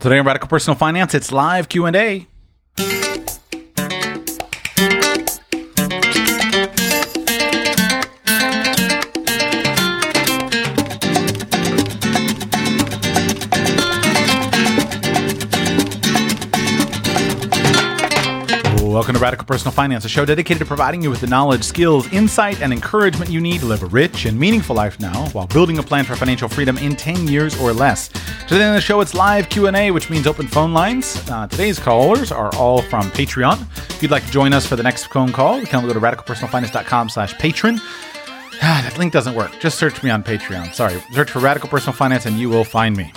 Today on Radical Personal Finance, it's live Q&A. Welcome to Radical Personal Finance, a show dedicated to providing you with the knowledge, skills, insight, and encouragement you need to live a rich and meaningful life now while building a plan for financial freedom in 10 years or less. Today on the show, it's live Q&A, which means open phone lines. Uh, today's callers are all from Patreon. If you'd like to join us for the next phone call, you can go to radicalpersonalfinance.com slash patron. Ah, that link doesn't work. Just search me on Patreon. Sorry. Search for Radical Personal Finance and you will find me.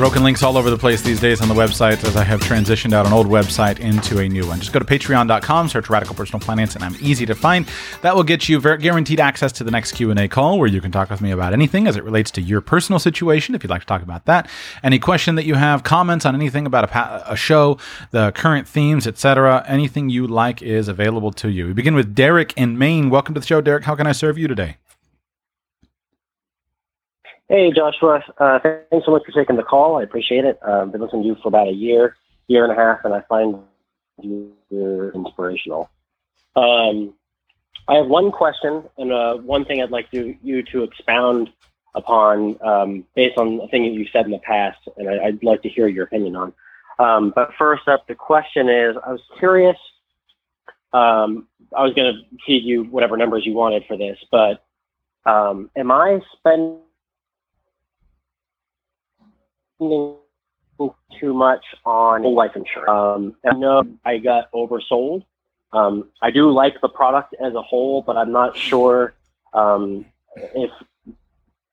Broken links all over the place these days on the website as I have transitioned out an old website into a new one. Just go to patreon.com, search Radical Personal Finance, and I'm easy to find. That will get you guaranteed access to the next Q&A call where you can talk with me about anything as it relates to your personal situation, if you'd like to talk about that. Any question that you have, comments on anything about a, pa- a show, the current themes, etc., anything you like is available to you. We begin with Derek in Maine. Welcome to the show, Derek. How can I serve you today? Hey, Joshua. Uh, thanks so much for taking the call. I appreciate it. I've um, been listening to you for about a year, year and a half, and I find you inspirational. Um, I have one question and uh, one thing I'd like to, you to expound upon um, based on a thing that you said in the past, and I, would like to hear your opinion on. Um, but first up, the question is I was curious. Um, I was going to feed you whatever numbers you wanted for this, but um, am I spending spending too much on life insurance. Um, I know I got oversold. Um, I do like the product as a whole, but I'm not sure um, if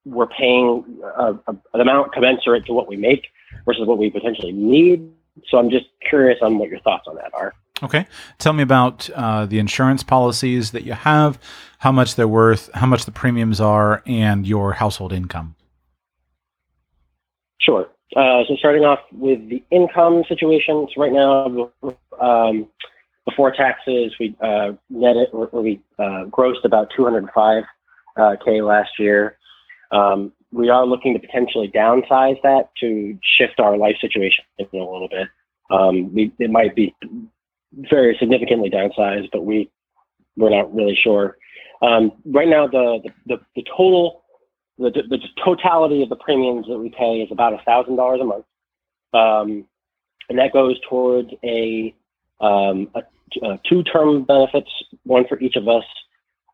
we're paying a, a, an amount commensurate to what we make versus what we potentially need. So I'm just curious on what your thoughts on that are. Okay. Tell me about uh, the insurance policies that you have, how much they're worth, how much the premiums are, and your household income. Sure. Uh, so starting off with the income situation. So right now, um, before taxes, we uh, netted or, we uh, grossed about 205k uh, last year. Um, we are looking to potentially downsize that to shift our life situation a little bit. Um, we, it might be very significantly downsized, but we we're not really sure. Um, right now, the, the, the total the, the totality of the premiums that we pay is about a thousand dollars a month, um, and that goes towards a, um, a, a two term benefits, one for each of us.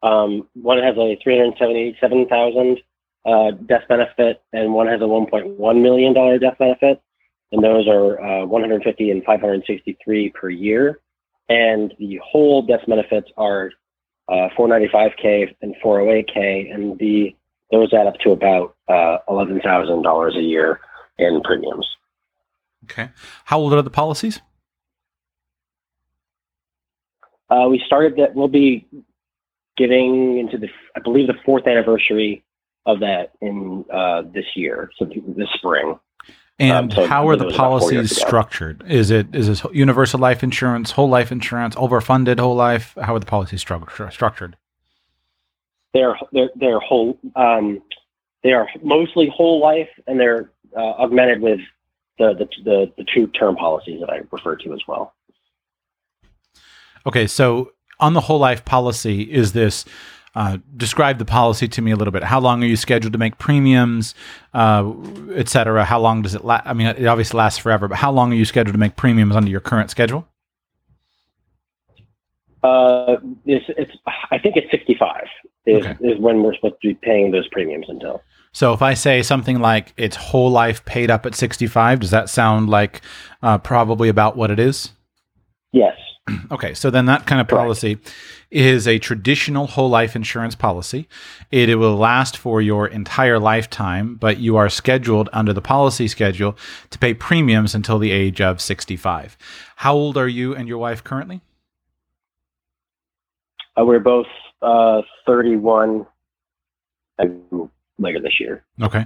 Um, one has a three hundred seventy-seven thousand uh, death benefit, and one has a one point one million dollar death benefit, and those are uh, one hundred fifty and five hundred sixty-three per year, and the whole death benefits are uh, 495k and 408k, and the those add up to about uh, eleven thousand dollars a year in premiums. Okay, how old are the policies? Uh, we started that. We'll be getting into the, I believe, the fourth anniversary of that in uh, this year, so this spring. And um, so how are the policies structured? Is it is this universal life insurance, whole life insurance, overfunded whole life? How are the policies stru- structured? They're they're, they're whole um, they are mostly whole life and they're uh, augmented with the, the the the two term policies that I referred to as well. Okay, so on the whole life policy, is this uh, describe the policy to me a little bit. How long are you scheduled to make premiums, uh, et cetera? How long does it last? I mean, it obviously lasts forever, but how long are you scheduled to make premiums under your current schedule? Uh, it's, it's, I think it's 65 is, okay. is when we're supposed to be paying those premiums until. So if I say something like it's whole life paid up at 65, does that sound like uh, probably about what it is? Yes. Okay, so then that kind of policy Correct. is a traditional whole life insurance policy. It, it will last for your entire lifetime, but you are scheduled under the policy schedule to pay premiums until the age of 65. How old are you and your wife currently? Uh, we're both uh, 31 later this year. Okay.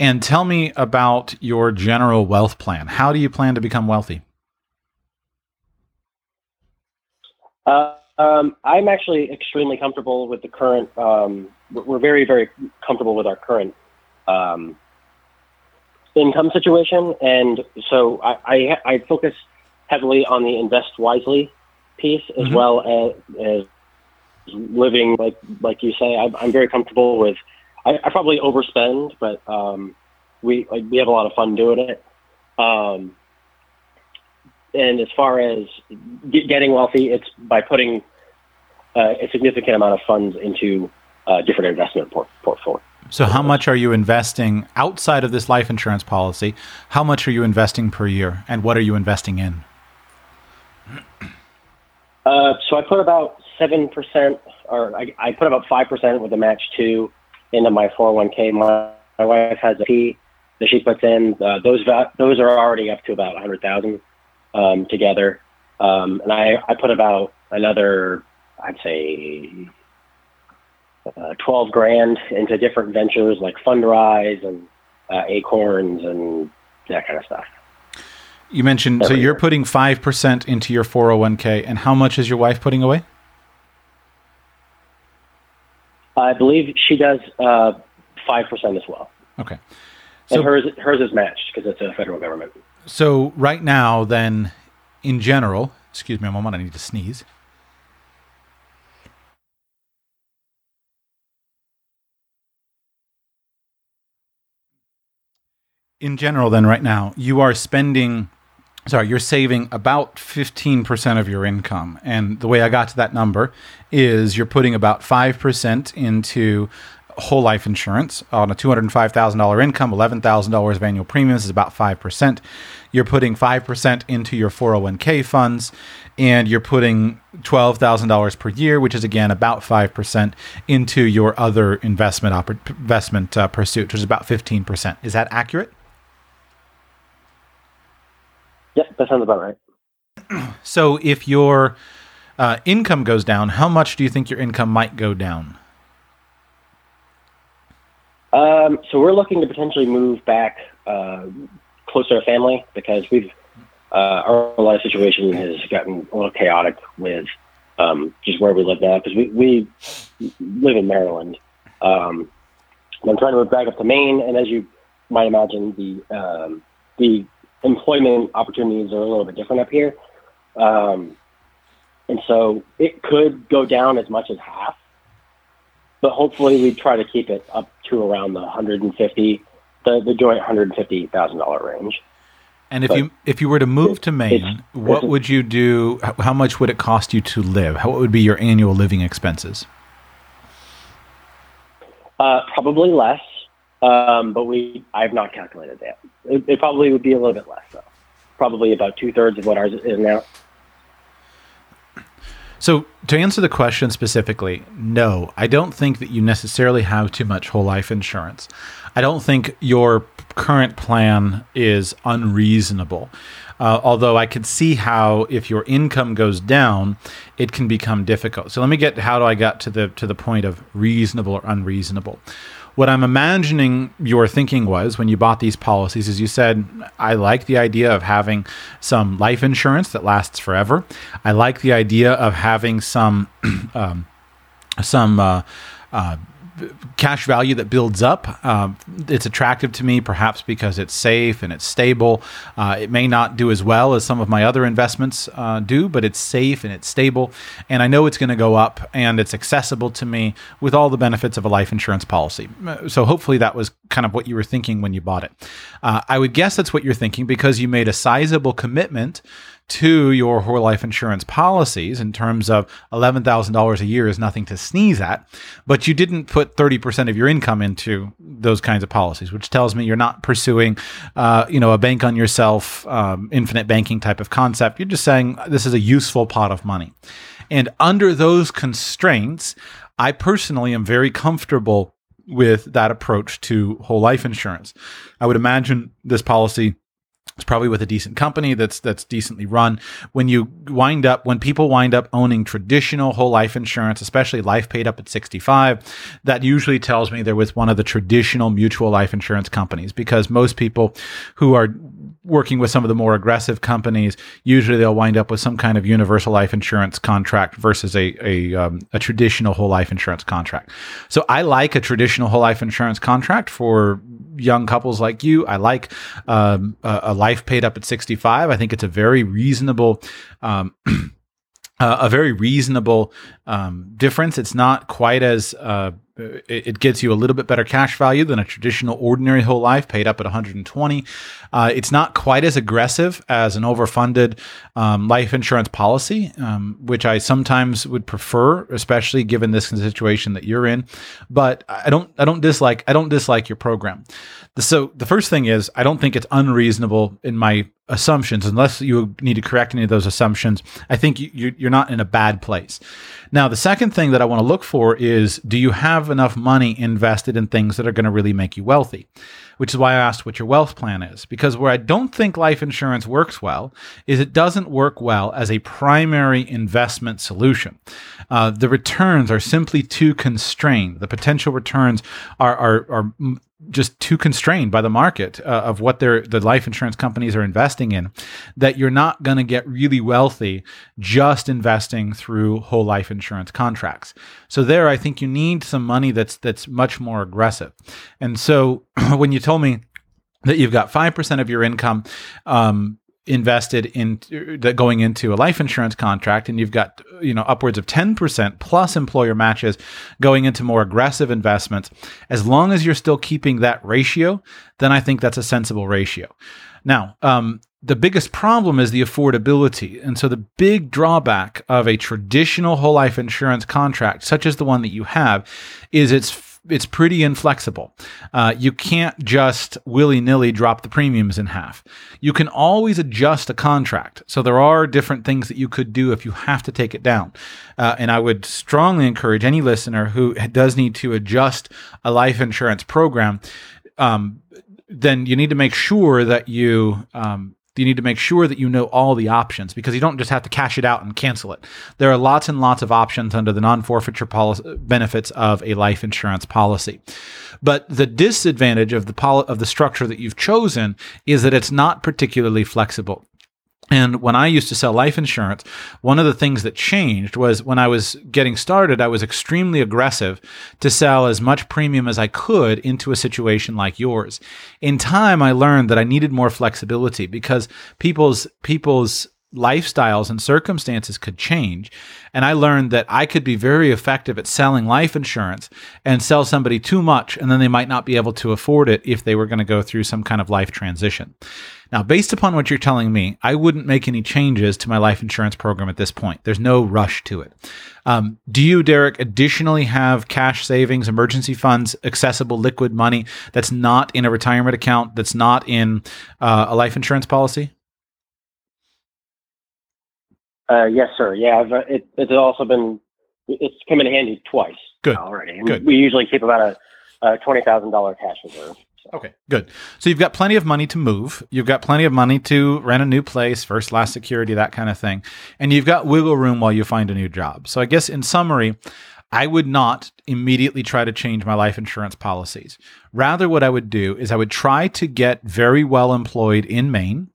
And tell me about your general wealth plan. How do you plan to become wealthy? Uh, Um, I'm actually extremely comfortable with the current. Um, we're very, very comfortable with our current um, income situation, and so I, I, I, focus heavily on the invest wisely piece as mm-hmm. well as, as, living like like you say. I'm, I'm very comfortable with. I, I probably overspend, but um, we like, we have a lot of fun doing it. Um, and as far as getting wealthy, it's by putting uh, a significant amount of funds into uh, different investment por- portfolios. So, how much are you investing outside of this life insurance policy? How much are you investing per year, and what are you investing in? Uh, so, I put about seven percent, or I, I, put about five percent with a match two into my 401k. My, my wife has a fee that she puts in. Uh, those va- those are already up to about 100,000 um, together. Um, and I, I put about another, I'd say, uh, 12 grand into different ventures like Fundrise and uh, Acorns and that kind of stuff. You mentioned, so you're putting 5% into your 401k, and how much is your wife putting away? I believe she does uh, 5% as well. Okay. So, and hers, hers is matched because it's a federal government. So right now, then, in general, excuse me a moment, I need to sneeze. In general, then, right now, you are spending, sorry, you're saving about 15% of your income. And the way I got to that number is you're putting about 5% into whole life insurance on a $205,000 income, $11,000 of annual premiums is about 5%. You're putting 5% into your 401k funds and you're putting $12,000 per year, which is again about 5% into your other investment oper- investment uh, pursuit, which is about 15%. Is that accurate? Yeah, that sounds about right. So if your uh, income goes down, how much do you think your income might go down? Um, so we're looking to potentially move back uh, closer to family because we've uh, our life situation has gotten a little chaotic with um, just where we live now because we, we live in Maryland. Um, I'm trying to move back up to Maine, and as you might imagine, the um, the employment opportunities are a little bit different up here, um, and so it could go down as much as half but hopefully we try to keep it up to around the 150, the, the joint 150 thousand dollar range. And if but you if you were to move to Maine, what would you do? How much would it cost you to live? How, what would be your annual living expenses? Uh, probably less, um, but we I have not calculated that. It, it, probably would be a little bit less, though. Probably about two thirds of what ours is now. So, to answer the question specifically, no, I don't think that you necessarily have too much whole life insurance. I don't think your current plan is unreasonable. Uh, although I could see how if your income goes down, it can become difficult. So let me get how do I get to the to the point of reasonable or unreasonable. What I'm imagining your thinking was when you bought these policies is you said, I like the idea of having some life insurance that lasts forever. I like the idea of having some um, some uh, uh, cash value that builds up. Um, it's attractive to me, perhaps because it's safe and it's stable. Uh, it may not do as well as some of my other investments uh, do, but it's safe and it's stable. And I know it's going to go up and it's accessible to me with all the benefits of a life insurance policy. Uh, so hopefully that was kind of what you were thinking when you bought it. Uh, I would guess that's what you're thinking because you made a sizable commitment to your whole life insurance policies in terms of $11,000 a year is nothing to sneeze at, but you didn't put 30% of your income into those kinds of policies, which tells me you're not pursuing, uh, you know, a bank on yourself, um, infinite banking type of concept. You're just saying this is a useful pot of money. And under those constraints, I personally am very comfortable with that approach to whole life insurance. I would imagine this policy it's probably with a decent company that's that's decently run. When you wind up, when people wind up owning traditional whole life insurance, especially life paid up at 65, that usually tells me they're with one of the traditional mutual life insurance companies because most people who are working with some of the more aggressive companies, usually they'll wind up with some kind of universal life insurance contract versus a a, um, a traditional whole life insurance contract. So I like a traditional whole life insurance contract for young couples like you. I like um, a, a, life paid up at 65. I think it's a very reasonable. Um, uh, a very reasonable um, difference. It's not quite as uh, it, gets you a little bit better cash value than a traditional ordinary whole life paid up at 120. Uh, it's not quite as aggressive as an overfunded um, life insurance policy, um, which I sometimes would prefer, especially given this situation that you're in. But I don't I don't dislike I don't dislike your program. So the first thing is I don't think it's unreasonable in my assumptions unless you need to correct any of those assumptions. I think you, you're not in a bad place. Now, the second thing that I want to look for is do you have enough money invested in things that are going to really make you wealthy? Which is why I asked what your wealth plan is. Because where I don't think life insurance works well is it doesn't work well as a primary investment solution. Uh, the returns are simply too constrained. The potential returns are, are, are just too constrained by the market uh, of what their the life insurance companies are investing in that you're not going to get really wealthy just investing through whole life insurance contracts. So there I think you need some money that's that's much more aggressive. And so when you told me that you've got 5% of your income um, invested in that going into a life insurance contract and you've got you know upwards of 10% plus employer matches going into more aggressive investments as long as you're still keeping that ratio then i think that's a sensible ratio. Now um, the biggest problem is the affordability. And so the big drawback of a traditional whole life insurance contract such as the one that you have is it's it's pretty inflexible. Uh, you can't just willy nilly drop the premiums in half. You can always adjust a contract. So there are different things that you could do if you have to take it down. Uh, and I would strongly encourage any listener who does need to adjust a life insurance program. Um, then you need to make sure that you um, you need to make sure that you know all the options because you don't just have to cash it out and cancel it. There are lots and lots of options under the non-forfeiture policy, benefits of a life insurance policy. But the disadvantage of the poli- of the structure that you've chosen is that it's not particularly flexible. And when I used to sell life insurance, one of the things that changed was when I was getting started, I was extremely aggressive to sell as much premium as I could into a situation like yours. In time, I learned that I needed more flexibility because people's, people's lifestyles and circumstances could change. And I learned that I could be very effective at selling life insurance and sell somebody too much, and then they might not be able to afford it if they were going to go through some kind of life transition. Now, based upon what you're telling me, I wouldn't make any changes to my life insurance program at this point. There's no rush to it. Um, do you, Derek, additionally have cash savings, emergency funds, accessible liquid money that's not in a retirement account, that's not in uh, a life insurance policy? Uh, yes, sir. Yeah, I've, uh, it, it's also been it's come in handy twice good. already. Good. We usually keep about a, a twenty thousand dollar cash reserve. Okay, good. So you've got plenty of money to move. You've got plenty of money to rent a new place, first, last security, that kind of thing, and you've got wiggle room while you find a new job. So I guess in summary. I would not immediately try to change my life insurance policies. Rather, what I would do is I would try to get very well employed in Maine.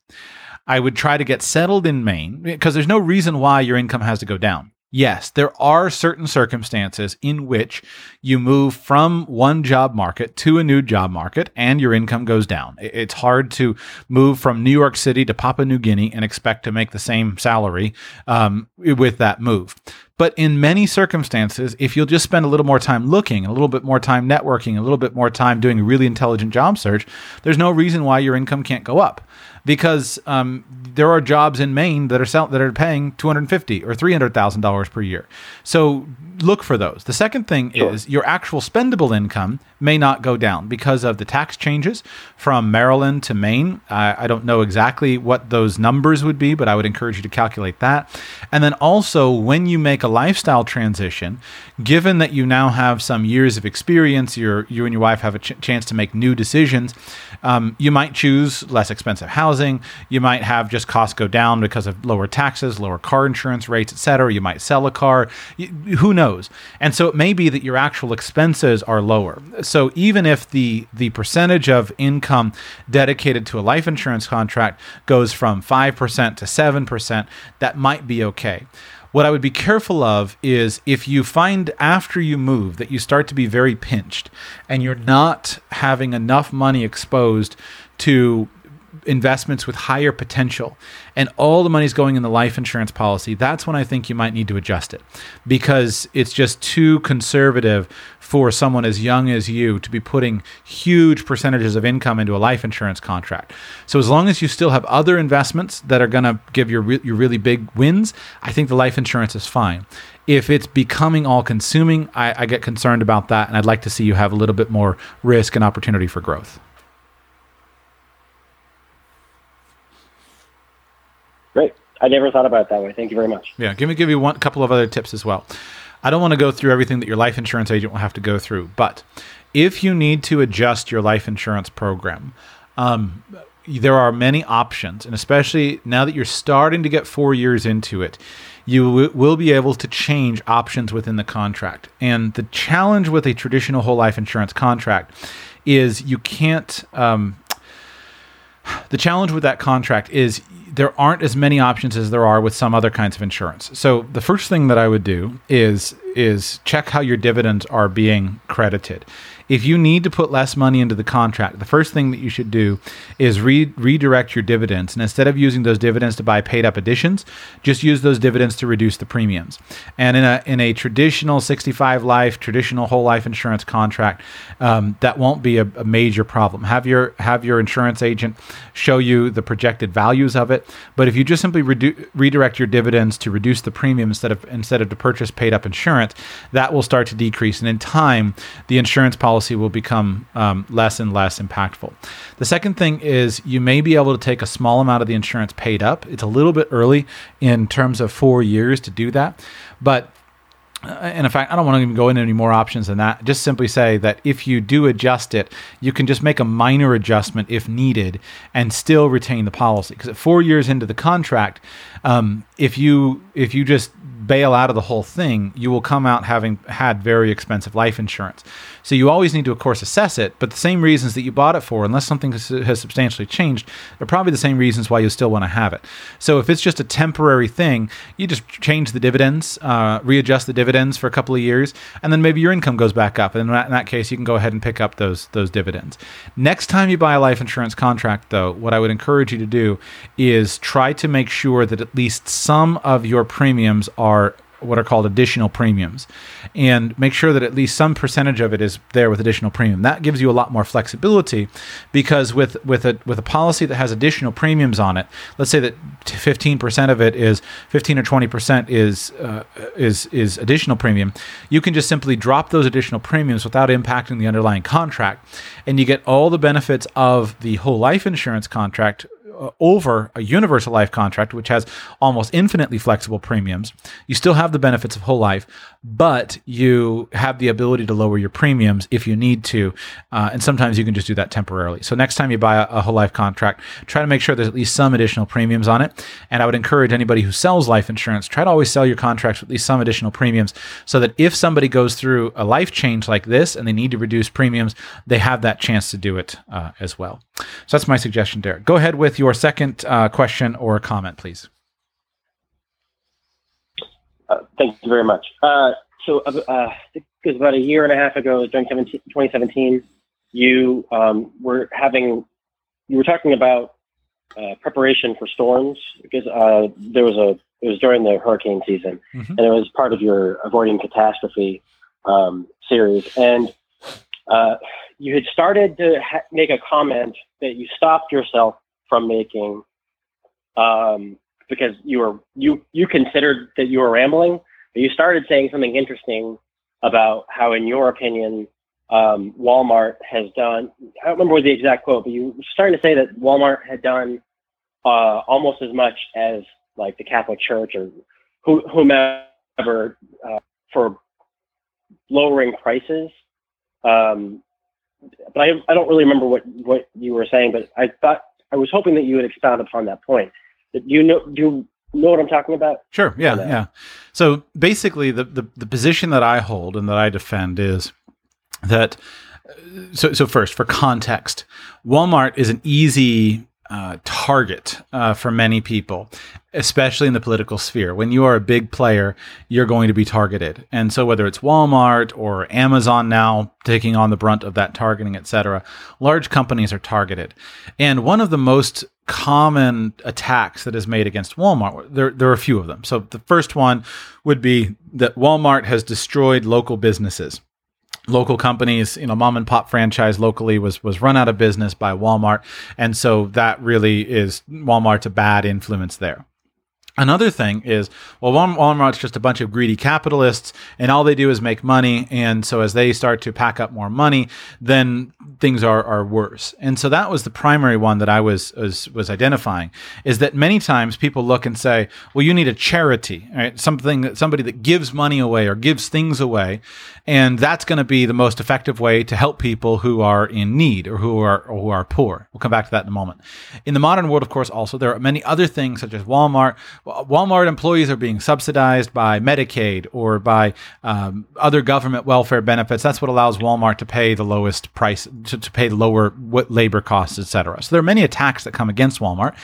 I would try to get settled in Maine because there's no reason why your income has to go down. Yes, there are certain circumstances in which you move from one job market to a new job market and your income goes down. It's hard to move from New York City to Papua New Guinea and expect to make the same salary um, with that move. But in many circumstances, if you'll just spend a little more time looking, a little bit more time networking, a little bit more time doing a really intelligent job search, there's no reason why your income can't go up because um, there are jobs in Maine that are sell- that are paying two hundred fifty or three hundred thousand dollars per year. So look for those. The second thing sure. is your actual spendable income may not go down because of the tax changes from Maryland to Maine. I don't know exactly what those numbers would be, but I would encourage you to calculate that. And then also, when you make a lifestyle transition, given that you now have some years of experience, you you and your wife have a ch- chance to make new decisions. Um, you might choose less expensive housing housing. You might have just costs go down because of lower taxes, lower car insurance rates, etc. You might sell a car. You, who knows? And so it may be that your actual expenses are lower. So even if the the percentage of income dedicated to a life insurance contract goes from 5% to 7%, that might be okay. What I would be careful of is if you find after you move that you start to be very pinched and you're not having enough money exposed to investments with higher potential and all the money's going in the life insurance policy, that's when I think you might need to adjust it because it's just too conservative for someone as young as you to be putting huge percentages of income into a life insurance contract. So as long as you still have other investments that are going to give you re- your really big wins, I think the life insurance is fine. If it's becoming all consuming, I, I get concerned about that, and I'd like to see you have a little bit more risk and opportunity for growth. Great. I never thought about it that way. Thank you very much. Yeah, give me give you one couple of other tips as well. I don't want to go through everything that your life insurance agent will have to go through, but if you need to adjust your life insurance program, um, there are many options, and especially now that you're starting to get four years into it, you w- will be able to change options within the contract. And the challenge with a traditional whole life insurance contract is you can't. Um, the challenge with that contract is there aren't as many options as there are with some other kinds of insurance. So the first thing that I would do is is check how your dividends are being credited. If you need to put less money into the contract, the first thing that you should do is re- redirect your dividends. And instead of using those dividends to buy paid up additions, just use those dividends to reduce the premiums. And in a, in a traditional 65 life, traditional whole life insurance contract, um, that won't be a, a major problem. Have your, have your insurance agent show you the projected values of it. But if you just simply redu- redirect your dividends to reduce the premium instead of, instead of to purchase paid up insurance, that will start to decrease. And in time, the insurance policy policy will become um, less and less impactful. The second thing is you may be able to take a small amount of the insurance paid up. It's a little bit early in terms of four years to do that, but uh, and in fact, I don't want to even go into any more options than that. Just simply say that if you do adjust it, you can just make a minor adjustment if needed and still retain the policy. Because at four years into the contract, um, if you if you just bail out of the whole thing, you will come out having had very expensive life insurance. So you always need to, of course, assess it. But the same reasons that you bought it for, unless something has substantially changed, are probably the same reasons why you still want to have it. So if it's just a temporary thing, you just change the dividends, uh, readjust the dividends for a couple of years, and then maybe your income goes back up. And in that, in that case, you can go ahead and pick up those those dividends. Next time you buy a life insurance contract, though, what I would encourage you to do is try to make sure that at least some of your premiums are what are called additional premiums. And make sure that at least some percentage of it is there with additional premium. That gives you a lot more flexibility because with with a with a policy that has additional premiums on it let's say that 15% of it is 15 or 20% is uh, is is additional premium you can just simply drop those additional premiums without impacting the underlying contract and you get all the benefits of the whole life insurance contract over a universal life contract, which has almost infinitely flexible premiums. You still have the benefits of whole life, but you have the ability to lower your premiums if you need to. Uh, and sometimes you can just do that temporarily. So next time you buy a, a, whole life contract, try to make sure there's at least some additional premiums on it. And I would encourage anybody who sells life insurance, try to always sell your contracts with at least some additional premiums so that if somebody goes through a life change like this and they need to reduce premiums, they have that chance to do it uh, as well. So that's my suggestion, Derek. Go ahead with your second uh, question or comment, please. Uh, thank you very much. Uh, so, uh, I think it was about a year and a half ago, during 2017, you um, were having, you were talking about uh, preparation for storms because uh, there was a, it was during the hurricane season, mm-hmm. and it was part of your avoiding catastrophe um, series. And uh, you had started to ha- make a comment that you stopped yourself from making um, because you were you you considered that you were rambling, but you started saying something interesting about how, in your opinion, um, Walmart has done. I don't remember the exact quote, but you were starting to say that Walmart had done uh, almost as much as like the Catholic Church or whomever uh, for lowering prices. Um, but I, I don't really remember what, what you were saying, but I thought I was hoping that you would expound upon that point. Do you know? Do you know what I'm talking about? Sure. Yeah. Yeah. So basically, the, the the position that I hold and that I defend is that. Uh, so so first, for context, Walmart is an easy uh, target uh, for many people, especially in the political sphere. When you are a big player, you're going to be targeted. And so, whether it's Walmart or Amazon now taking on the brunt of that targeting, et cetera, large companies are targeted. And one of the most common attacks that is made against Walmart, there, there are a few of them. So, the first one would be that Walmart has destroyed local businesses local companies you know mom and pop franchise locally was was run out of business by walmart. And so that really is walmart's a bad influence there Another thing is, well, Walmart's just a bunch of greedy capitalists, and all they do is make money. And so, as they start to pack up more money, then things are, are worse. And so, that was the primary one that I was, was was identifying. Is that many times people look and say, "Well, you need a charity, right? Something, that somebody that gives money away or gives things away, and that's going to be the most effective way to help people who are in need or who are or who are poor." We'll come back to that in a moment. In the modern world, of course, also there are many other things such as Walmart Walmart employees are being subsidized by Medicaid or by um, other government welfare benefits. That's what allows Walmart to pay the lowest price, to, to pay lower labor costs, et cetera. So there are many attacks that come against Walmart.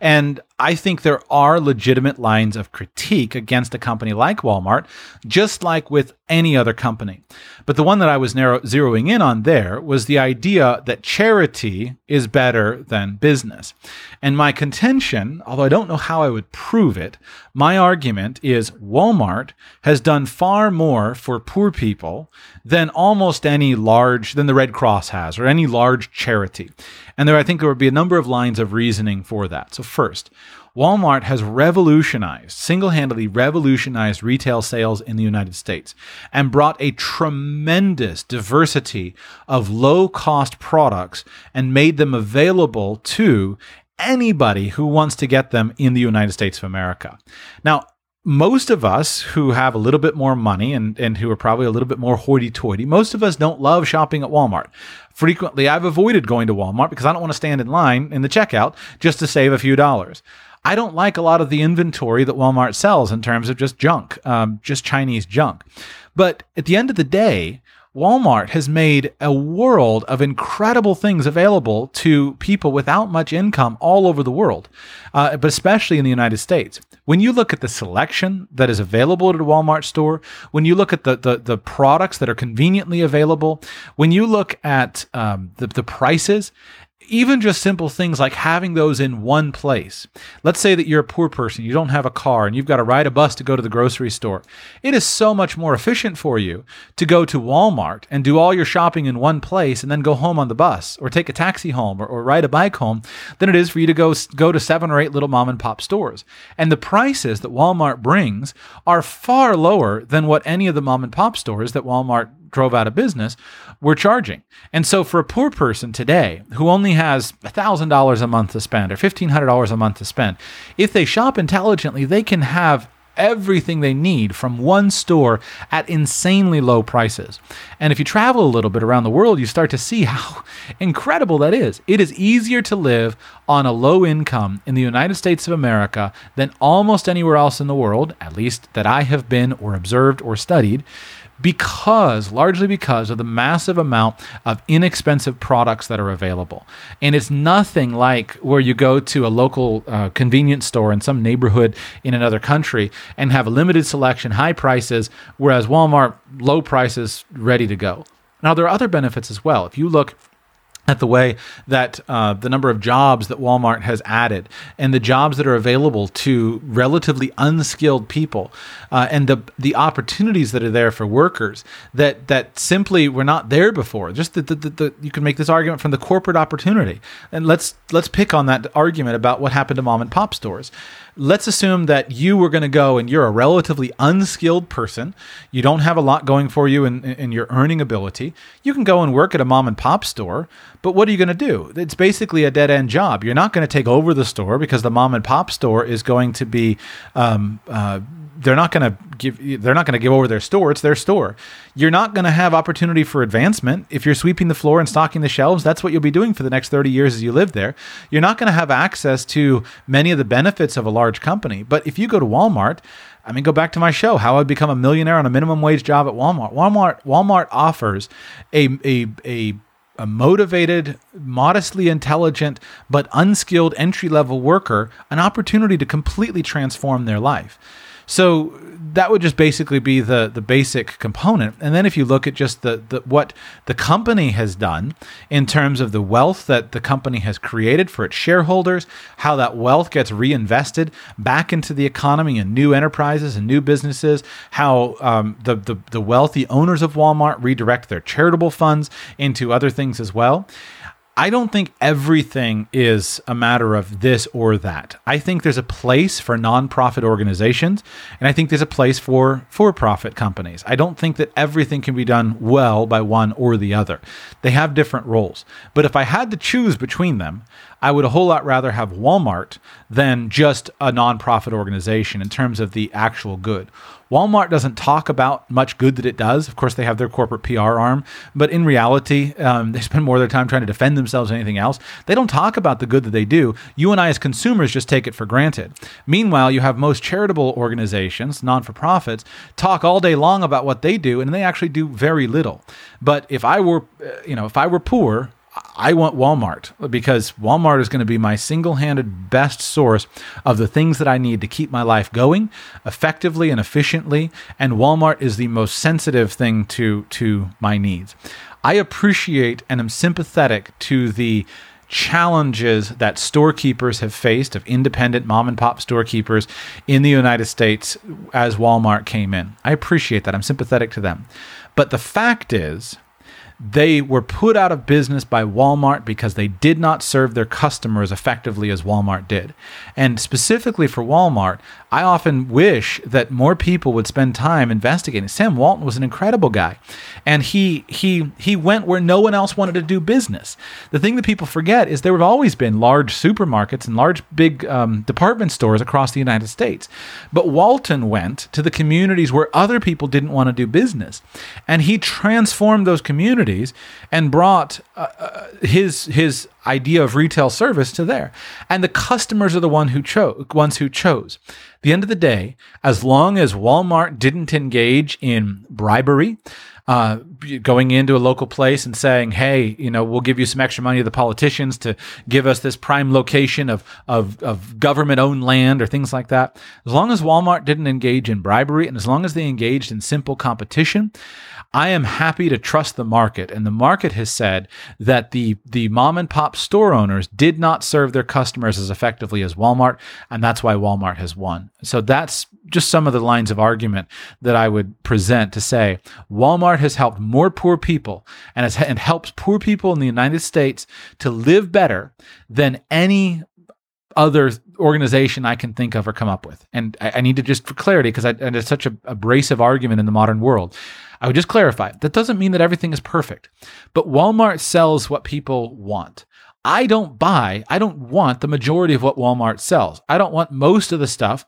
And I think there are legitimate lines of critique against a company like Walmart, just like with any other company. But the one that I was narrow- zeroing in on there was the idea that charity is better than business. And my contention, although I don't know how I would prove it, my argument is Walmart has done far more for poor people than almost any large, than the Red Cross has, or any large charity. And there, I think there would be a number of lines of reasoning for that. So, first, Walmart has revolutionized, single handedly revolutionized retail sales in the United States and brought a tremendous diversity of low cost products and made them available to anybody who wants to get them in the United States of America. Now, most of us who have a little bit more money and, and who are probably a little bit more hoity toity, most of us don't love shopping at Walmart. Frequently, I've avoided going to Walmart because I don't want to stand in line in the checkout just to save a few dollars. I don't like a lot of the inventory that Walmart sells in terms of just junk, um, just Chinese junk. But at the end of the day, Walmart has made a world of incredible things available to people without much income all over the world, uh, but especially in the United States. When you look at the selection that is available at a Walmart store, when you look at the the, the products that are conveniently available, when you look at um, the, the prices, even just simple things like having those in one place. Let's say that you're a poor person, you don't have a car, and you've got to ride a bus to go to the grocery store. It is so much more efficient for you to go to Walmart and do all your shopping in one place and then go home on the bus or take a taxi home or, or ride a bike home than it is for you to go, go to seven or eight little mom and pop stores. And the prices that Walmart brings are far lower than what any of the mom and pop stores that Walmart drove out of business were charging. And so for a poor person today who only has $1,000 a month to spend or $1,500 a month to spend, if they shop intelligently, they can have everything they need from one store at insanely low prices. And if you travel a little bit around the world, you start to see how incredible that is. It is easier to live on a low income in the United States of America than almost anywhere else in the world, at least that I have been or observed or studied because, largely because of the massive amount of inexpensive products that are available. And it's nothing like where you go to a local uh, convenience store in some neighborhood in another country and have a limited selection, high prices, whereas Walmart, low prices, ready to go. Now, there are other benefits as well. If you look at the way that uh, the number of jobs that Walmart has added and the jobs that are available to relatively unskilled people uh, and the the opportunities that are there for workers that that simply were not there before. Just the, the, the, you can make this argument from the corporate opportunity. And let's let's pick on that argument about what happened to mom and pop stores let's assume that you were going to go and you're a relatively unskilled person. You don't have a lot going for you in, in your earning ability. You can go and work at a mom and pop store, but what are you going to do? It's basically a dead end job. You're not going to take over the store because the mom and pop store is going to be um, uh, they're not going to give they're not going to give over their store it's their store you're not going to have opportunity for advancement if you're sweeping the floor and stocking the shelves that's what you'll be doing for the next 30 years as you live there you're not going to have access to many of the benefits of a large company but if you go to Walmart I mean, go back to my show, how I become a millionaire on a minimum wage job at Walmart. Walmart, Walmart offers a, a, a a motivated, modestly intelligent, but unskilled entry level worker an opportunity to completely transform their life. So that would just basically be the the basic component. And then if you look at just the, the what the company has done in terms of the wealth that the company has created for its shareholders, how that wealth gets reinvested back into the economy and new enterprises and new businesses, how um, the, the the wealthy owners of Walmart redirect their charitable funds into other things as well. I don't think everything is a matter of this or that. I think there's a place for nonprofit organizations, and I think there's a place for for profit companies. I don't think that everything can be done well by one or the other. They have different roles. But if I had to choose between them, I would a whole lot rather have Walmart than just a nonprofit organization in terms of the actual good. Walmart doesn't talk about much good that it does. Of course, they have their corporate PR arm, but in reality, um, they spend more of their time trying to defend themselves than anything else. They don't talk about the good that they do. You and I, as consumers, just take it for granted. Meanwhile, you have most charitable organizations, non for profits, talk all day long about what they do, and they actually do very little. But if I were, uh, you know, if I were poor, I want Walmart because Walmart is going to be my single handed best source of the things that I need to keep my life going effectively and efficiently. And Walmart is the most sensitive thing to, to my needs. I appreciate and am sympathetic to the challenges that storekeepers have faced of independent mom and pop storekeepers in the United States as Walmart came in. I appreciate that. I'm sympathetic to them. But the fact is, they were put out of business by Walmart because they did not serve their customers effectively as Walmart did. And specifically for Walmart, I often wish that more people would spend time investigating. Sam Walton was an incredible guy, and he he he went where no one else wanted to do business. The thing that people forget is there have always been large supermarkets and large big um, department stores across the United States, but Walton went to the communities where other people didn't want to do business, and he transformed those communities communities and brought uh, uh, his his idea of retail service to there. And the customers are the one who chose ones who chose. At the end of the day, as long as Walmart didn't engage in bribery, uh, going into a local place and saying, "Hey, you know, we'll give you some extra money to the politicians to give us this prime location of of, of government-owned land or things like that." As long as Walmart didn't engage in bribery, and as long as they engaged in simple competition, I am happy to trust the market. And the market has said that the, the mom and pop store owners did not serve their customers as effectively as Walmart. And that's why Walmart has won. So that's just some of the lines of argument that I would present to say Walmart has helped more poor people and, has, and helps poor people in the United States to live better than any other organization I can think of or come up with. And I, I need to just for clarity, because it's such a abrasive argument in the modern world. I would just clarify that doesn't mean that everything is perfect, but Walmart sells what people want. I don't buy, I don't want the majority of what Walmart sells. I don't want most of the stuff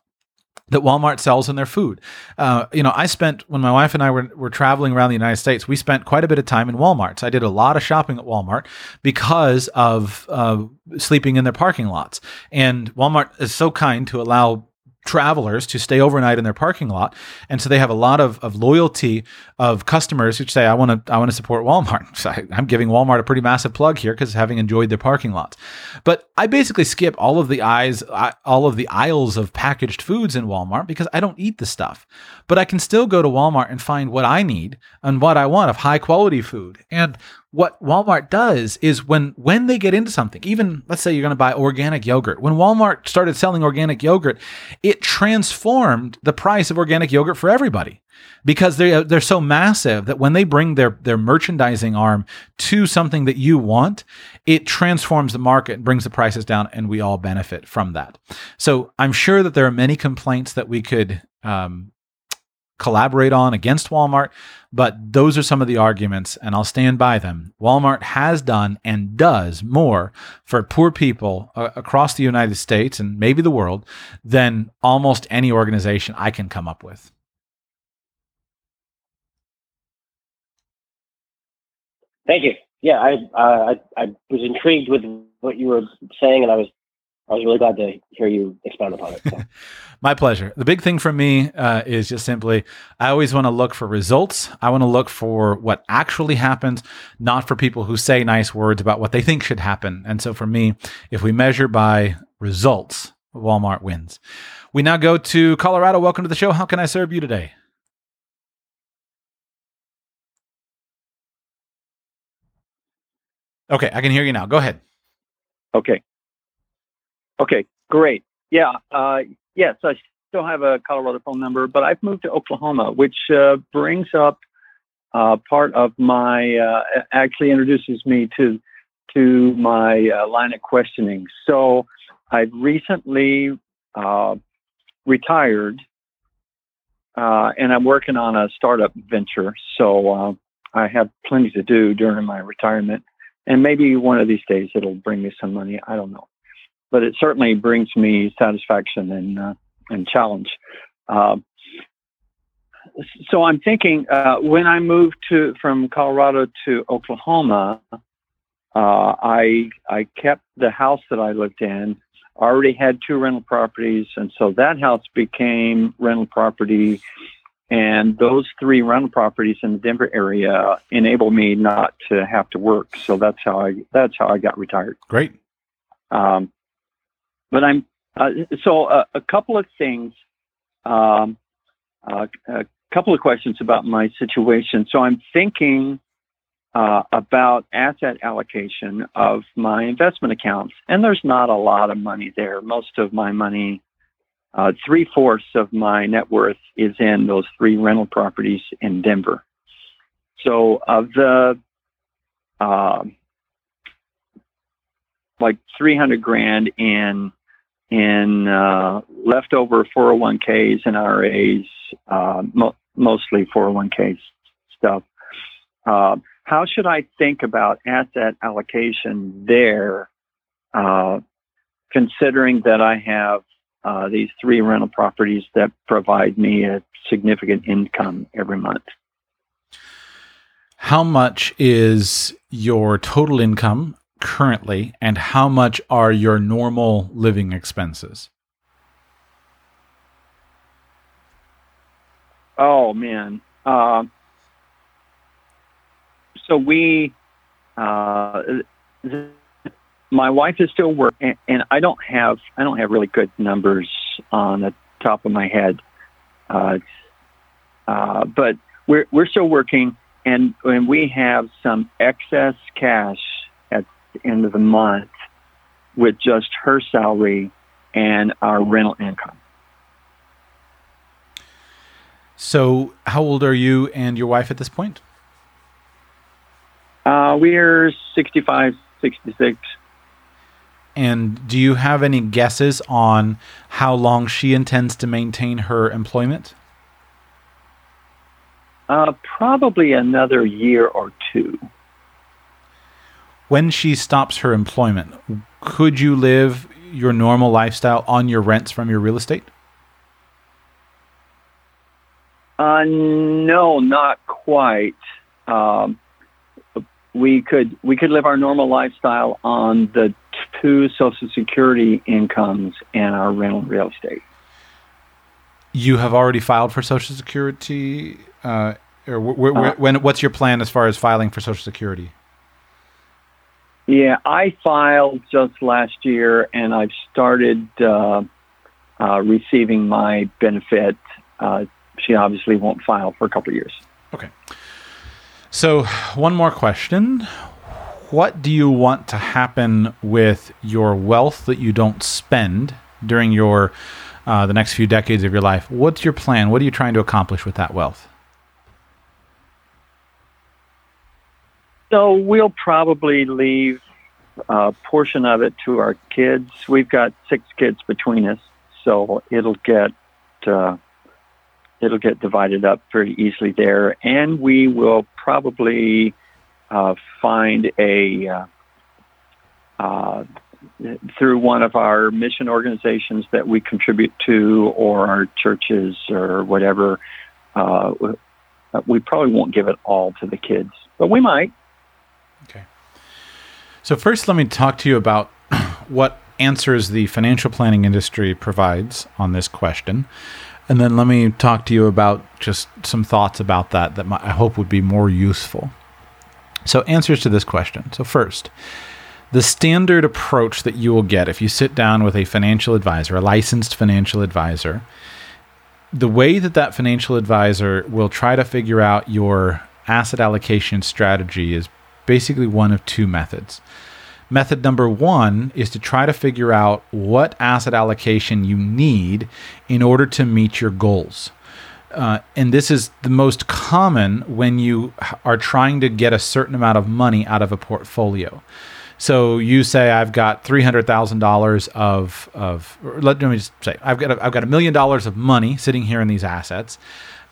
that Walmart sells in their food. Uh, you know, I spent when my wife and I were, were traveling around the United States, we spent quite a bit of time in Walmarts. I did a lot of shopping at Walmart because of uh, sleeping in their parking lots. And Walmart is so kind to allow travelers to stay overnight in their parking lot. And so they have a lot of, of loyalty of customers who say i want to i want to support walmart. So I, am giving walmart a pretty massive plug here because having enjoyed their parking lots. But i basically skip all of the eyes all of the aisles of packaged foods in walmart because i don't eat the stuff. But i can still go to walmart and find what i need and what i want of high quality food. And what Walmart does is when when they get into something, even let's say you're going to buy organic yogurt. When Walmart started selling organic yogurt, it transformed the price of organic yogurt for everybody because they they're so massive that when they bring their their merchandising arm to something that you want, it transforms the market and brings the prices down, and we all benefit from that. So I'm sure that there are many complaints that we could um, collaborate on against Walmart, but those are some of the arguments, and I'll stand by them. Walmart has done and does more for poor people uh, across the United States and maybe the world than almost any organization I can come up with. Thank you. Yeah, I, uh, I I was intrigued with what you were saying, and I was I was really glad to hear you expound upon it. So. My pleasure. The big thing for me uh, is just simply I always want to look for results. I want to look for what actually happens, not for people who say nice words about what they think should happen. And so for me, if we measure by results, Walmart wins. We now go to Colorado. Welcome to the show. How can I serve you today? Okay, I can hear you now. Go ahead. Okay. Okay, great. Yeah, uh, yes, I still have a Colorado phone number, but I've moved to Oklahoma, which uh, brings up uh, part of my uh, actually introduces me to to my uh, line of questioning. So I've recently uh, retired, and I'm working on a startup venture. So I have plenty to do during my retirement and maybe one of these days it'll bring me some money. I don't know, but it certainly brings me satisfaction and uh, and challenge. Uh, so I'm thinking uh, when I moved to from Colorado to Oklahoma, uh, I I kept the house that I lived in. Already had two rental properties, and so that house became rental property and those three rental properties in the Denver area enable me not to have to work. So that's how I that's how I got retired. Great. Um, but I'm uh, so uh, a couple of things, um, uh, a couple of questions about my situation. So I'm thinking uh, about asset allocation of my investment accounts, and there's not a lot of money there. Most of my money uh, three fourths of my net worth is in those three rental properties in Denver. So of the uh, like 300 grand in in uh, leftover 401ks and IRAs, uh, mo- mostly 401k stuff. Uh, how should I think about asset allocation there, uh, considering that I have uh, these three rental properties that provide me a significant income every month. How much is your total income currently, and how much are your normal living expenses? Oh man, uh, so we uh, my wife is still working, and I don't have I don't have really good numbers on the top of my head, uh, uh, but we're we're still working, and and we have some excess cash end of the month with just her salary and our rental income. So, how old are you and your wife at this point? Uh, we're 65, 66. And do you have any guesses on how long she intends to maintain her employment? Uh, probably another year or two. When she stops her employment, could you live your normal lifestyle on your rents from your real estate? Uh, no, not quite. Um, we could we could live our normal lifestyle on the two Social Security incomes and our rental real estate. You have already filed for Social Security, uh, or wh- wh- uh, when? What's your plan as far as filing for Social Security? Yeah, I filed just last year, and I've started uh, uh receiving my benefit. Uh, she obviously won't file for a couple of years. Okay. So, one more question what do you want to happen with your wealth that you don't spend during your uh, the next few decades of your life? What's your plan? What are you trying to accomplish with that wealth? So we'll probably leave a portion of it to our kids. We've got six kids between us, so it'll get uh, it'll get divided up pretty easily there, and we will probably uh, find a uh, uh, through one of our mission organizations that we contribute to, or our churches, or whatever. Uh, we probably won't give it all to the kids, but we might. Okay. So first, let me talk to you about what answers the financial planning industry provides on this question. And then let me talk to you about just some thoughts about that that I hope would be more useful. So, answers to this question. So, first, the standard approach that you will get if you sit down with a financial advisor, a licensed financial advisor, the way that that financial advisor will try to figure out your asset allocation strategy is basically one of two methods. Method number one is to try to figure out what asset allocation you need in order to meet your goals. Uh, and this is the most common when you are trying to get a certain amount of money out of a portfolio. So you say I've got three hundred thousand dollars of of let me just say I've got a, I've got a million dollars of money sitting here in these assets,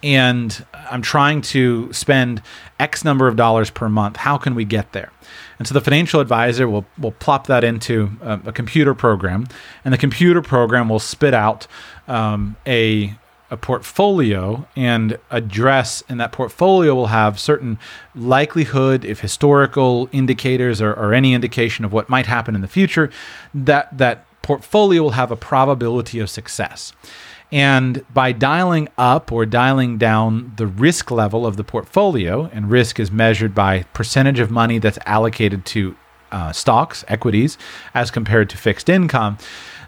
and I'm trying to spend X number of dollars per month. How can we get there? And so the financial advisor will, will plop that into a, a computer program, and the computer program will spit out um, a, a portfolio and address, and that portfolio will have certain likelihood, if historical indicators or, or any indication of what might happen in the future, that that portfolio will have a probability of success. And by dialing up or dialing down the risk level of the portfolio, and risk is measured by percentage of money that's allocated to uh, stocks, equities, as compared to fixed income,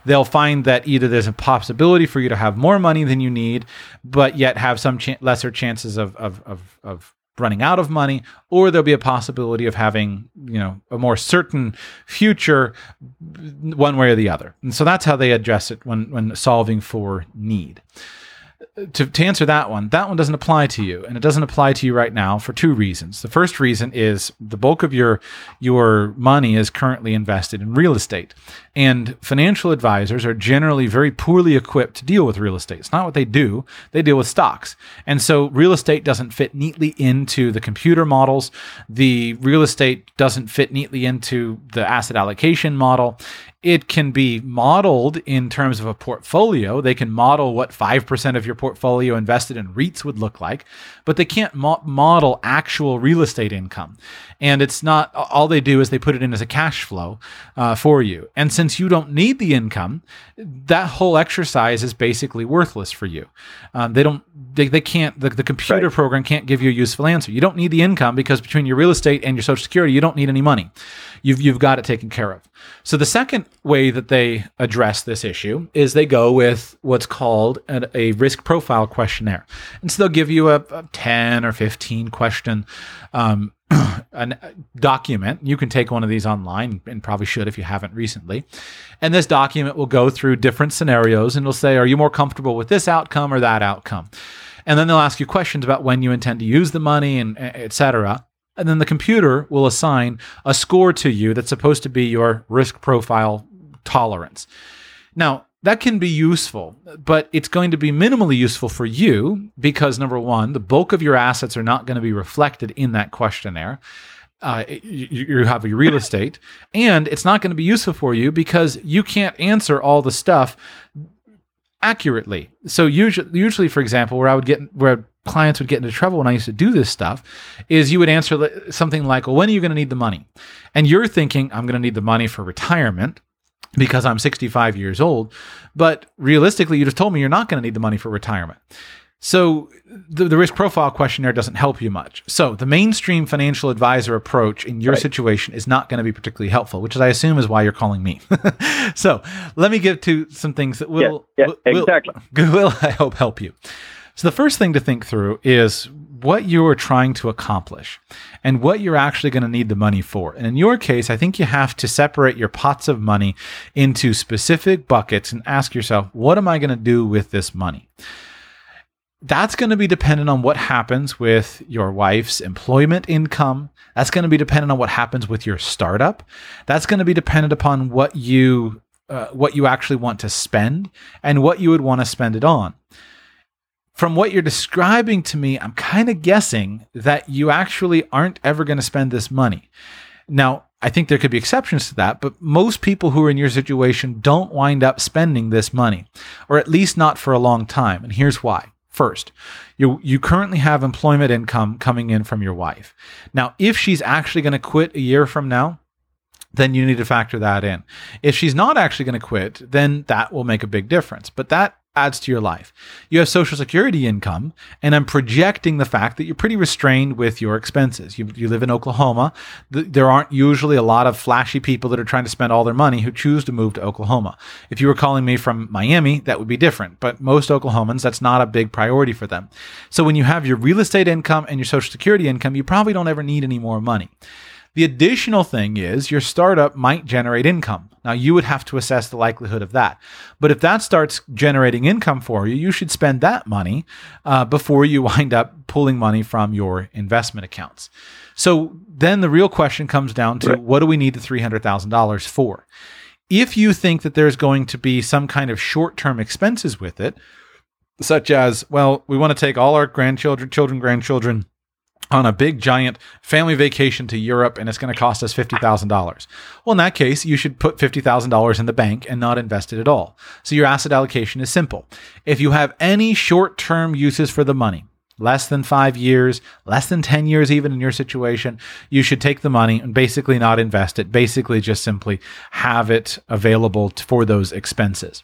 they'll find that either there's a possibility for you to have more money than you need, but yet have some ch- lesser chances of, of, of, of running out of money, or there'll be a possibility of having, you know, a more certain future one way or the other. And so that's how they address it when, when solving for need to, to answer that one, that one doesn't apply to you, and it doesn't apply to you right now for two reasons. The first reason is the bulk of your your money is currently invested in real estate, and financial advisors are generally very poorly equipped to deal with real estate. It's not what they do; they deal with stocks, and so real estate doesn't fit neatly into the computer models. The real estate doesn't fit neatly into the asset allocation model, it can be modeled in terms of a portfolio. They can model what 5% of your portfolio invested in REITs would look like, but they can't mo- model actual real estate income. And it's not, all they do is they put it in as a cash flow uh, for you. And since you don't need the income, that whole exercise is basically worthless for you. Um, they don't, they, they can't, the, the computer right. program can't give you a useful answer. You don't need the income because between your real estate and your social security, you don't need any money. You've, you've got it taken care of. So the second way that they address this issue is they go with what's called a, a risk profile questionnaire. And so they'll give you a, a 10 or 15 question um, a uh, document. You can take one of these online and probably should if you haven't recently. And this document will go through different scenarios and it'll say, are you more comfortable with this outcome or that outcome? And then they'll ask you questions about when you intend to use the money and et cetera and then the computer will assign a score to you that's supposed to be your risk profile tolerance. Now, that can be useful, but it's going to be minimally useful for you because number one, the bulk of your assets are not going to be reflected in that questionnaire. Uh, you, you, have your real estate, and it's not going to be useful for you because you can't answer all the stuff accurately. So usually, usually, for example, where I would get where clients would get into trouble when I used to do this stuff is you would answer something like, Well, when are you going to need the money? And you're thinking, I'm going to need the money for retirement because I'm 65 years old. But realistically, you just told me you're not going to need the money for retirement. So the, the, risk profile questionnaire doesn't help you much. So the mainstream financial advisor approach in your right. situation is not going to be particularly helpful, which I assume is why you're calling me. so let me get to some things that will, yeah, yeah, will, exactly. will, will I hope help you. So, the first thing to think through is what you are trying to accomplish and what you're actually going to need the money for. And in your case, I think you have to separate your pots of money into specific buckets and ask yourself, what am I going to do with this money? That's going to be dependent on what happens with your wife's employment income. That's going to be dependent on what happens with your startup. That's going to be dependent upon what you uh, what you actually want to spend and what you would want to spend it on from what you're describing to me, I'm kind of guessing that you actually aren't ever going to spend this money. Now, I think there could be exceptions to that, but most people who are in your situation don't wind up spending this money, or at least not for a long time. And here's why. First, you, you currently have employment income coming in from your wife. Now, if she's actually going to quit a year from now, then you need to factor that in. If she's not actually going to quit, then that will make a big difference. But that adds to your life. You have Social Security income, and I'm projecting the fact that you're pretty restrained with your expenses. You, you live in Oklahoma. there aren't usually a lot of flashy people that are trying to spend all their money who choose to move to Oklahoma. If you were calling me from Miami, that would be different. But most Oklahomans, that's not a big priority for them. So when you have your real estate income and your Social Security income, you probably don't ever need any more money. The additional thing is your startup might generate income. Now, you would have to assess the likelihood of that. But if that starts generating income for you, you should spend that money uh, before you wind up pulling money from your investment accounts. So then the real question comes down to right. what do we need the $300,000 for? If you think that there's going to be some kind of short term expenses with it, such as, well, we want to take all our grandchildren, children, grandchildren, on a big giant family vacation to Europe and it's going to cost us $50,000. Well, in that case, you should put $50,000 in the bank and not invest it at all. So your asset allocation is simple. If you have any short term uses for the money, less than five years, less than 10 years, even in your situation, you should take the money and basically not invest it. Basically, just simply have it available for those expenses.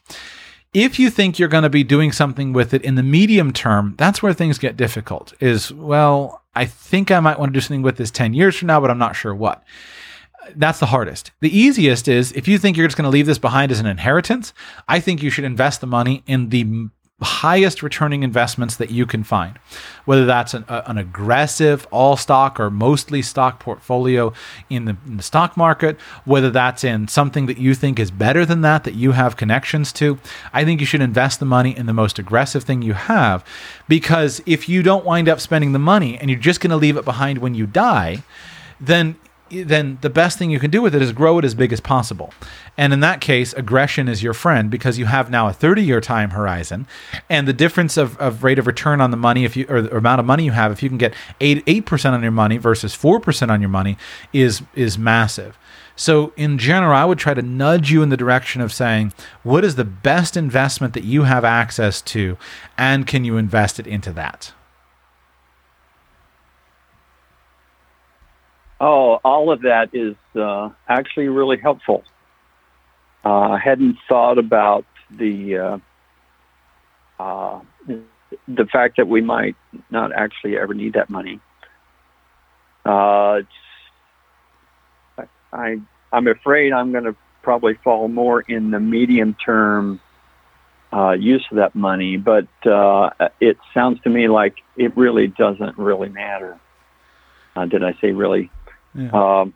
If you think you're going to be doing something with it in the medium term, that's where things get difficult. Is, well, I think I might want to do something with this 10 years from now, but I'm not sure what. That's the hardest. The easiest is if you think you're just going to leave this behind as an inheritance, I think you should invest the money in the highest returning investments that you can find, whether that's an, a, an aggressive all stock or mostly stock portfolio in the, in the, stock market, whether that's in something that you think is better than that, that you have connections to. I think you should invest the money in the most aggressive thing you have because if you don't wind up spending the money and you're just going to leave it behind when you die, then then the best thing you can do with it is grow it as big as possible. And in that case, aggression is your friend because you have now a 30 year time horizon. And the difference of, of rate of return on the money, if you or the amount of money you have, if you can get eight eight percent on your money versus four percent on your money, is is massive. So in general, I would try to nudge you in the direction of saying, what is the best investment that you have access to, and can you invest it into that? Oh, all of that is uh, actually really helpful. Uh, I hadn't thought about the uh, uh, the fact that we might not actually ever need that money. Uh, I I'm afraid I'm going to probably fall more in the medium term uh, use of that money, but it sounds to me like it really doesn't really matter. did I say really? Yeah. Um,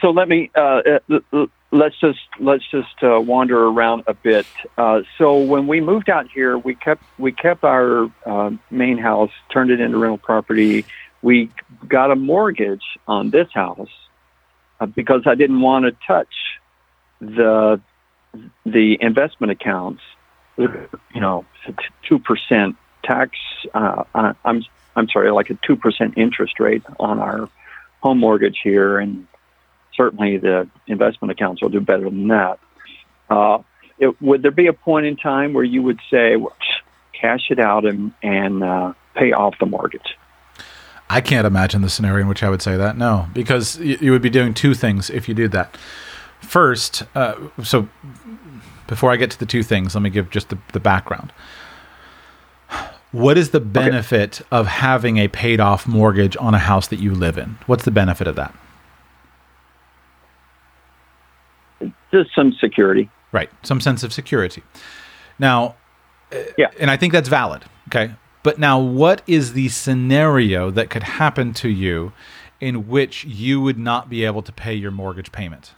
so let me uh, uh let's just let's just uh, wander around a bit. Uh, so when we moved out here, we kept we kept our uh, main house, turned it into rental property. We got a mortgage on this house uh, because I didn't want to touch the the investment accounts. You know, two percent tax. I'm I'm sorry, like a 2% interest rate on our home mortgage here. And certainly the investment accounts will do better than that. Uh, it, would there be a point in time where you would say, cash it out and, and uh, pay off the mortgage? I can't imagine the scenario in which I would say that. No, because you would be doing two things if you did that. First, uh, so before I get to the two things, let me give just the, the background. What is the benefit okay. of having a paid off mortgage on a house that you live in? What's the benefit of that? Just some security. Right. Some sense of security. Now, uh, yeah. And I think that's valid. Okay. But now, what is the scenario that could happen to you in which you would not be able to pay your mortgage payment?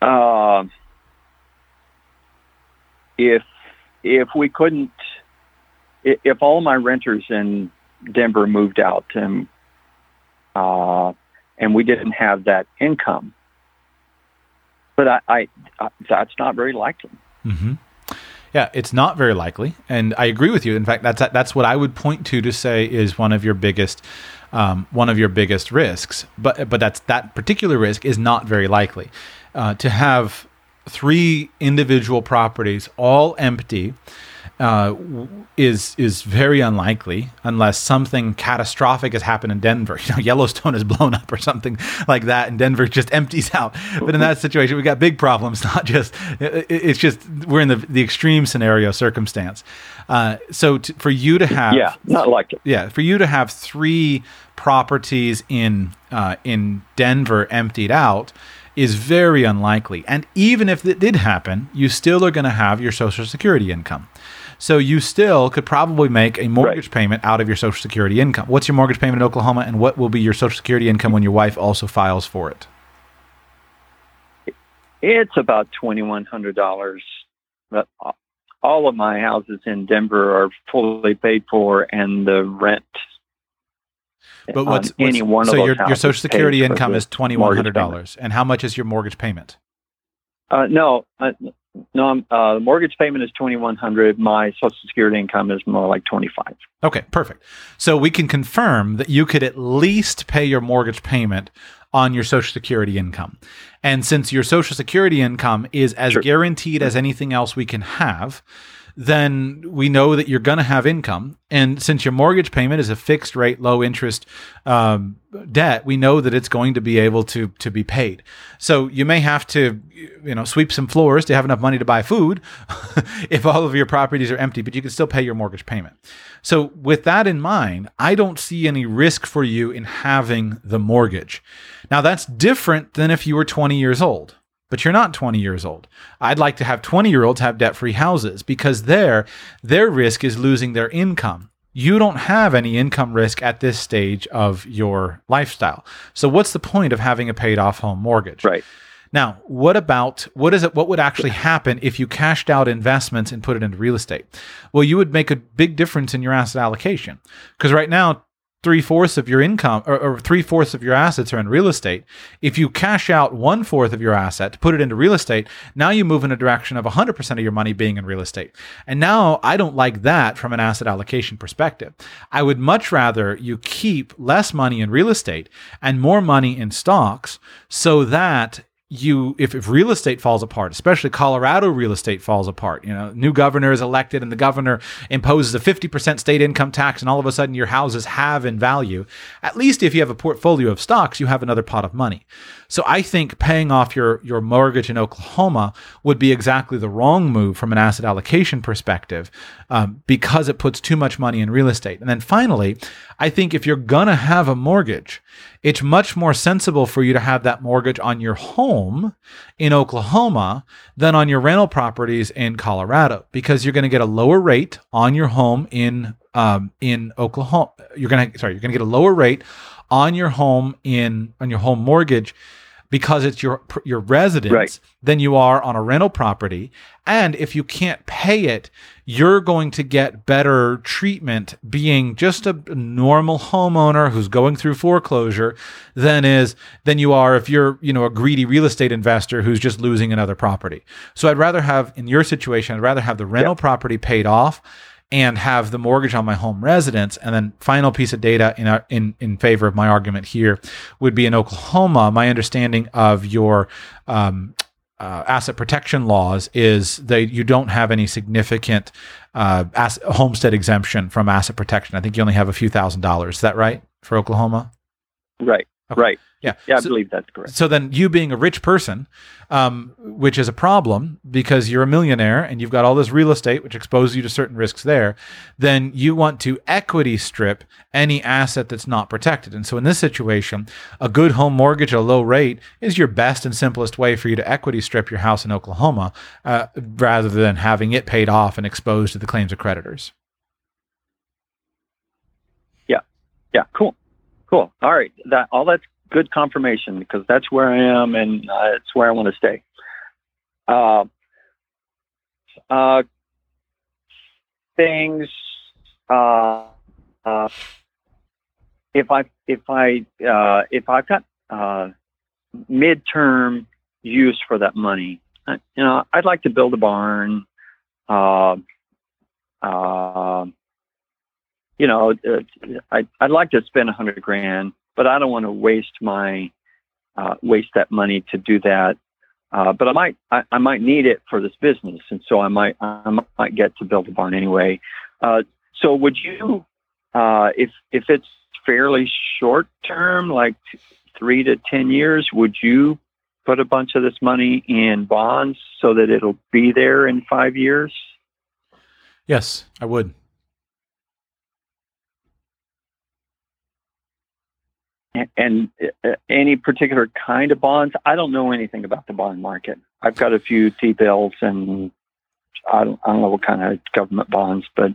Uh, if if we couldn't, if all my renters in Denver moved out and uh, and we didn't have that income, but I, I, I that's not very likely. Mm-hmm. Yeah, it's not very likely, and I agree with you. In fact, that's that's what I would point to to say is one of your biggest um, one of your biggest risks. But but that's that particular risk is not very likely uh, to have three individual properties all empty uh, is is very unlikely unless something catastrophic has happened in Denver. You know, Yellowstone is blown up or something like that, and Denver just empties out. But in that situation, we've got big problems. Not just it's just we're in the the extreme scenario circumstance. Uh, so to, for you to have yeah, not like it. Yeah, for you to have three properties in uh, in Denver emptied out is very unlikely. And even if it did happen, you still are going to have your Social Security income. So you still could probably make a mortgage right. payment out of your Social Security income. What's your mortgage payment in Oklahoma, and what will be your Social Security income when your wife also files for it? It's about twenty one hundred dollars. Uh, all of my houses in Denver are fully paid for, and the rent. But what's, what's any one so of your your Social Security income is twenty one hundred dollars, and how much is your mortgage payment? Uh, no, uh, no, uh, the mortgage payment is twenty one hundred. My Social Security income is more like twenty five. Okay, perfect. So we can confirm that you could at least pay your mortgage payment on your Social Security income. And since your Social Security income is as sure. guaranteed as anything else we can have, then we know that you're going to have income. And since your mortgage payment is a fixed rate, low interest um, debt, we know that it's going to be able to to be paid. So you may have to, you know, sweep some floors to have enough money to buy food if all of your properties are empty, but you can still pay your mortgage payment. So with that in mind, I don't see any risk for you in having the mortgage. Now that's different than if you were 20 years old but you're not 20 years old. I'd like to have 20 year olds have debt free houses because there, their risk is losing their income. You don't have any income risk at this stage of your lifestyle. So, what's the point of having a paid off home mortgage? Right. Now, what about what is it? What would actually happen if you cashed out investments and put it into real estate? Well, you would make a big difference in your asset allocation because right now, three fourths of your income or, or three fourths of your assets are in real estate. If you cash out one fourth of your asset to put it into real estate, now you move in a direction of 100% of your money being in real estate. And now I don't like that from an asset allocation perspective. I would much rather you keep less money in real estate and more money in stocks so that you if, if real estate falls apart especially colorado real estate falls apart you know new governor is elected and the governor imposes a 50% state income tax and all of a sudden your houses have in value at least if you have a portfolio of stocks you have another pot of money so I think paying off your, your mortgage in Oklahoma would be exactly the wrong move from an asset allocation perspective um, because it puts too much money in real estate. And then finally, I think if you're to have a mortgage, it's much more sensible for you to have that mortgage on your home in Oklahoma than on your rental properties in Colorado because you're going to get a lower rate on your home in um, in Oklahoma. You're going to sorry, you're going to get a lower rate on your home in on your home mortgage because it's your your residence right. than you are on a rental property. And if you can't pay it, you're going to get better treatment being just a normal homeowner who's going through foreclosure than is than you are if you're, you know, a greedy real estate investor who's just losing another property. So I'd rather have in your situation, I'd rather have the rental yep. property paid off and have the mortgage on my home residence. And then final piece of data in, our, in, in favor of my argument here would be in Oklahoma, my understanding of your um, uh, asset protection laws is that you don't have any significant uh, asset, homestead exemption from asset protection. I think you only have a few thousand dollars. Is that right for Oklahoma? Right. Okay. Right. Yeah. Yeah, I so, believe that's correct. So then you being a rich person, um, which is a problem because you're a millionaire and you've got all this real estate, which exposes you to certain risks there, then you want to equity strip any asset that's not protected. And so in this situation, a good home mortgage at a low rate is your best and simplest way for you to equity strip your house in Oklahoma uh, rather than having it paid off and exposed to the claims of creditors. Yeah. Yeah. Cool. Cool. All right. That all that's good confirmation because that's where I am and uh, it's where I want to stay. Uh, uh, things. Uh, uh, if I if I uh, if I've got uh, midterm use for that money. Uh, you know, I'd like to build a barn. Uh, uh, you know, uh, I, I'd like to spend a hundred grand, but I don't want to waste my uh, waste that money to do that. Uh, but I might I, I, might need it for this business, and so I might I might get to build a barn anyway. Uh, so would you, uh, if if it's fairly short term, like three to ten years, would you put a bunch of this money in bonds so that it'll be there in five years? Yes, I would. And uh, any particular kind of bonds. I don't know anything about the bond market. I've got a few T bills and I don't, I don't know what kind of government bonds, but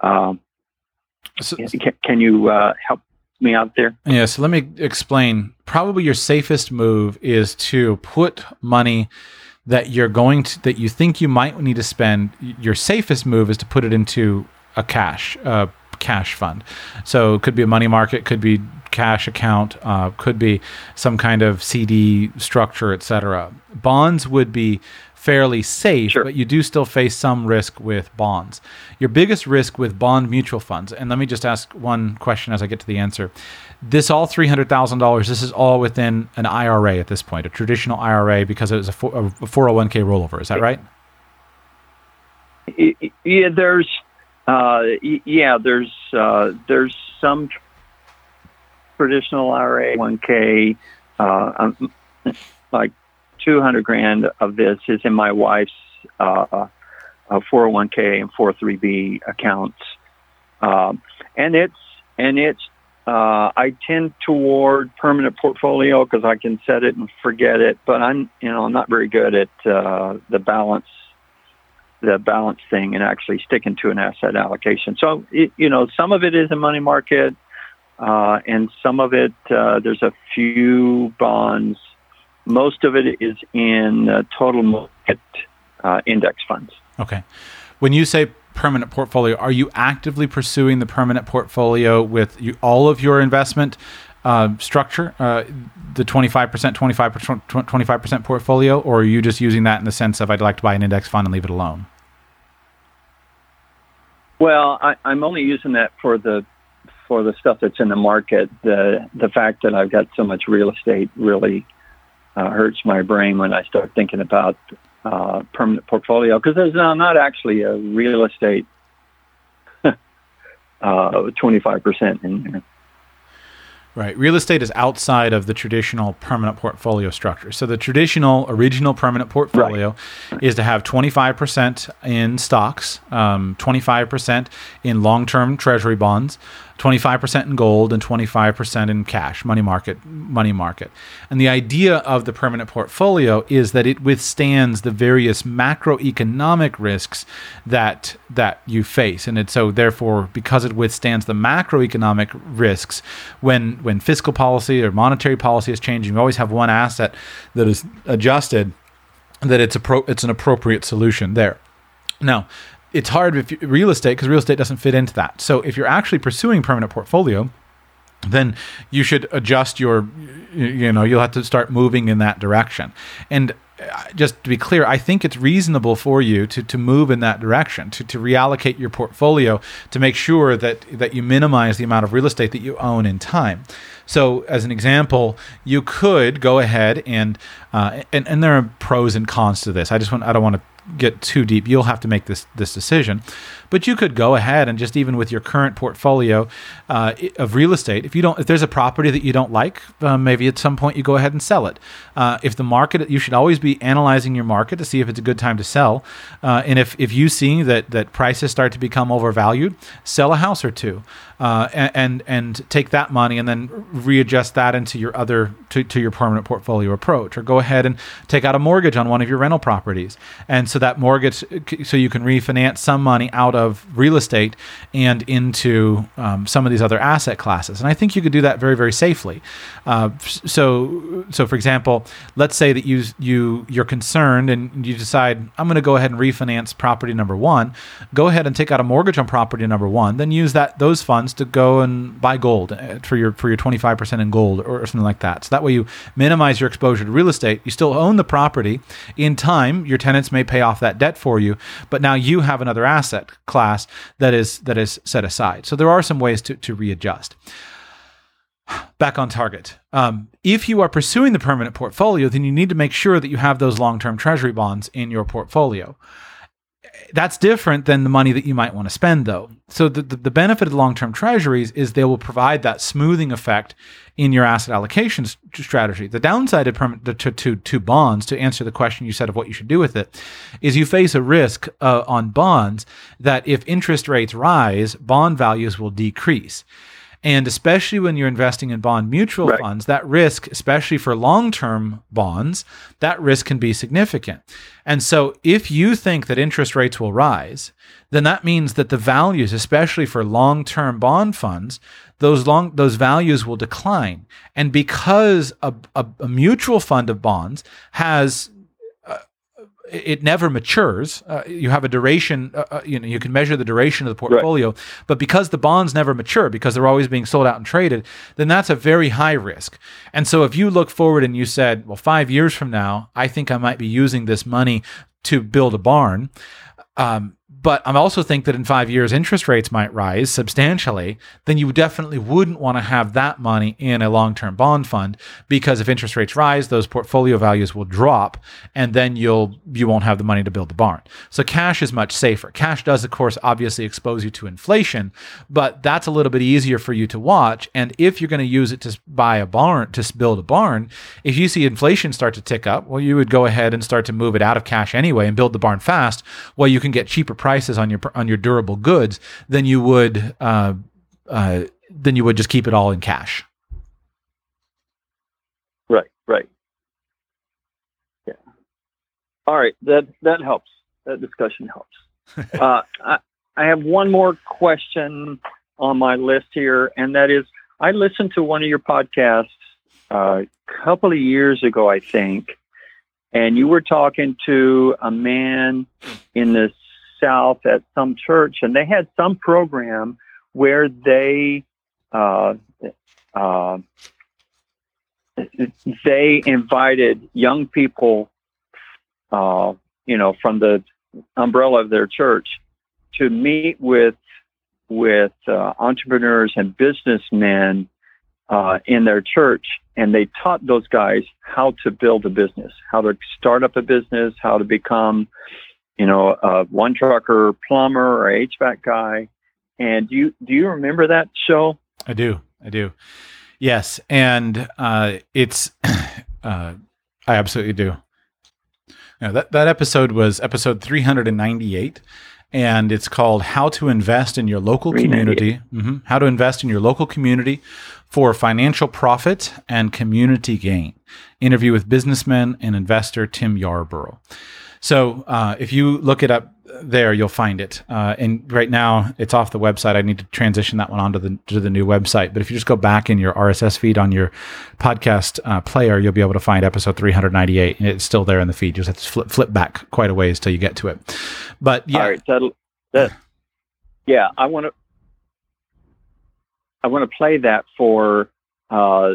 um, so, can, can, you uh, help me out there? Yeah, so let me explain. Probably your safest move is to put money that you're going to that you think you might need to spend. Your safest move is to put it into a cash uh, cash fund. So it could be a money market, could be cash account, uh, could be some kind of CD structure, etc. Bonds would be fairly safe, sure. but you do still face some risk with bonds. Your biggest risk with bond mutual funds, and let me just ask one question as I get to the answer. This all three hundred thousand dollars. This is all within an IRA at this point, a traditional IRA, because it was a four hundred one k rollover. Is that right? Yeah, there's uh, yeah, there's uh, there's some traditional IRA, 1K, uh, um, like 200 grand of this is in my wife's uh, 401k and 403b accounts, um, and it's and it's uh, I tend toward permanent portfolio because I can set it and forget it, but I'm you know I'm not very good at uh, the balance the balance thing and actually sticking to an asset allocation. So, it, you know, some of it is a money market, uh, and some of it, uh, there's a few bonds. Most of it is in uh, total market uh, index funds. Okay. When you say permanent portfolio, are you actively pursuing the permanent portfolio with you, all of your investment uh, structure, uh, the 25%, 25%, 25% portfolio, or are you just using that in the sense of I'd like to buy an index fund and leave it alone? Well, I, I'm only using that for the for the stuff that's in the market. The the fact that I've got so much real estate really uh, hurts my brain when I start thinking about uh, permanent portfolio because there's not actually a real estate uh, twenty five percent in there. Right. Real estate is outside of the traditional permanent portfolio structure. So the traditional original permanent portfolio right. is to have 25% in stocks, um, 25% in long term treasury bonds, 25% in gold and 25% in cash, money market, money market. And the idea of the permanent portfolio is that it withstands the various macroeconomic risks that that you face. And it, so therefore because it withstands the macroeconomic risks when when fiscal policy or monetary policy is changing, you always have one asset that is adjusted that it's a pro, it's an appropriate solution there. Now, it's hard if you, real estate because real estate doesn't fit into that. So if you're actually pursuing permanent portfolio, then you should adjust your you know you'll have to start moving in that direction. And uh, just to be clear i think it's reasonable for you to, to move in that direction to, to reallocate your portfolio to make sure that that you minimize the amount of real estate that you own in time. So as an example you could go ahead and uh, and, and there are pros and cons to this. I just want i don't want to get too deep. You'll have to make this this decision. But you could go ahead and just even with your current portfolio uh, of real estate, if you don't, if there's a property that you don't like, uh, maybe at some point you go ahead and sell it. Uh, if the market, you should always be analyzing your market to see if it's a good time to sell. Uh, and if if you see that that prices start to become overvalued, sell a house or two. Uh, and, and, and take that money and then readjust that into your other to, to your permanent portfolio approach, or go ahead and take out a mortgage on one of your rental properties, and so that mortgage so you can refinance some money out of real estate and into um, some of these other asset classes. And I think you could do that very very safely. Uh, so so for example, let's say that you you you're concerned and you decide I'm going to go ahead and refinance property number one. Go ahead and take out a mortgage on property number one, then use that those funds to go and buy gold uh, for your for your 25% 25% in gold or, or something like that. So that way you minimize your exposure to real estate. You still own the property. In time, your tenants may pay off that debt for you, but now you have another asset class that is that is set aside. So there are some ways to, to readjust back on target. Um, if you are pursuing the permanent portfolio, then you need to make sure that you have those long term treasury bonds in your portfolio. That's different than the money that you might want to spend, though. So, the, the, the benefit of long term treasuries is they will provide that smoothing effect in your asset allocation strategy. The downside of permanent, to, to, to bonds, to answer the question you said of what you should do with it, is you face a risk uh, on bonds that if interest rates rise, bond values will decrease. And especially when you're investing in bond mutual right. funds, that risk, especially for long term bonds, that risk can be significant. And so if you think that interest rates will rise, then that means that the values, especially for long term bond funds, those long those values will decline. And because a, a, a mutual fund of bonds has it never matures. Uh, you have a duration, uh, uh, you know, you can measure the duration of the portfolio, right. but because the bonds never mature, because they're always being sold out and traded, then that's a very high risk. And so if you look forward and you said, well, five years from now, I think I might be using this money to build a barn. Um, but I also think that in five years, interest rates might rise substantially. Then you definitely wouldn't want to have that money in a long term bond fund because if interest rates rise, those portfolio values will drop, and then you'll you won't have the money to build the barn. So cash is much safer. Cash does, of course, obviously expose you to inflation, but that's a little bit easier for you to watch. And if you're going to use it to buy a barn, to build a barn, if you see inflation start to tick up, well, you would go ahead and start to move it out of cash anyway and build the barn fast. Well, you can get cheaper prices prices on your on your durable goods than you would uh, uh, than you would just keep it all in cash. Right. Right. Yeah. All right. That that helps. That discussion helps. uh, I, I have one more question on my list here, and that is I listened to one of your podcasts uh, a couple of years ago, I think, and you were talking to a man in this South at some church, and they had some program where they uh, uh, they invited young people, uh, you know, from the umbrella of their church, to meet with with uh, entrepreneurs and businessmen uh, in their church, and they taught those guys how to build a business, how to start up a business, how to become you know, a one trucker plumber or HVAC guy. And do you do you remember that show? I do. I do. Yes, and uh, it's uh, I absolutely do. Know, that that episode was episode 398 and it's called How to Invest in Your Local Community. Mm-hmm. How to Invest in Your Local Community for Financial Profit and Community Gain. Interview with businessman and investor Tim Yarborough. So uh, if you look it up there, you'll find it. Uh, and right now, it's off the website. I need to transition that one onto the to the new website. But if you just go back in your RSS feed on your podcast uh, player, you'll be able to find episode 398, and it's still there in the feed. You just have to flip flip back quite a ways till you get to it. But yeah, all right, that, yeah, I want to I want to play that for uh,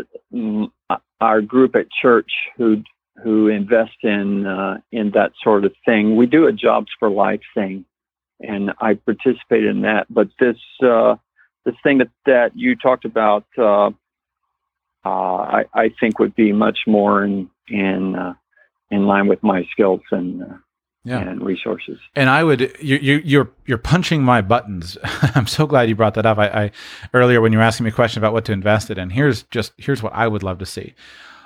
our group at church who who invest in uh, in that sort of thing. We do a jobs for life thing, and I participate in that. But this uh, this thing that that you talked about, uh, uh I, I think would be much more in in uh, in line with my skills and. Uh, yeah. and resources. And I would you you you're you're punching my buttons. I'm so glad you brought that up. I, I earlier when you were asking me a question about what to invest it in, and here's just here's what I would love to see.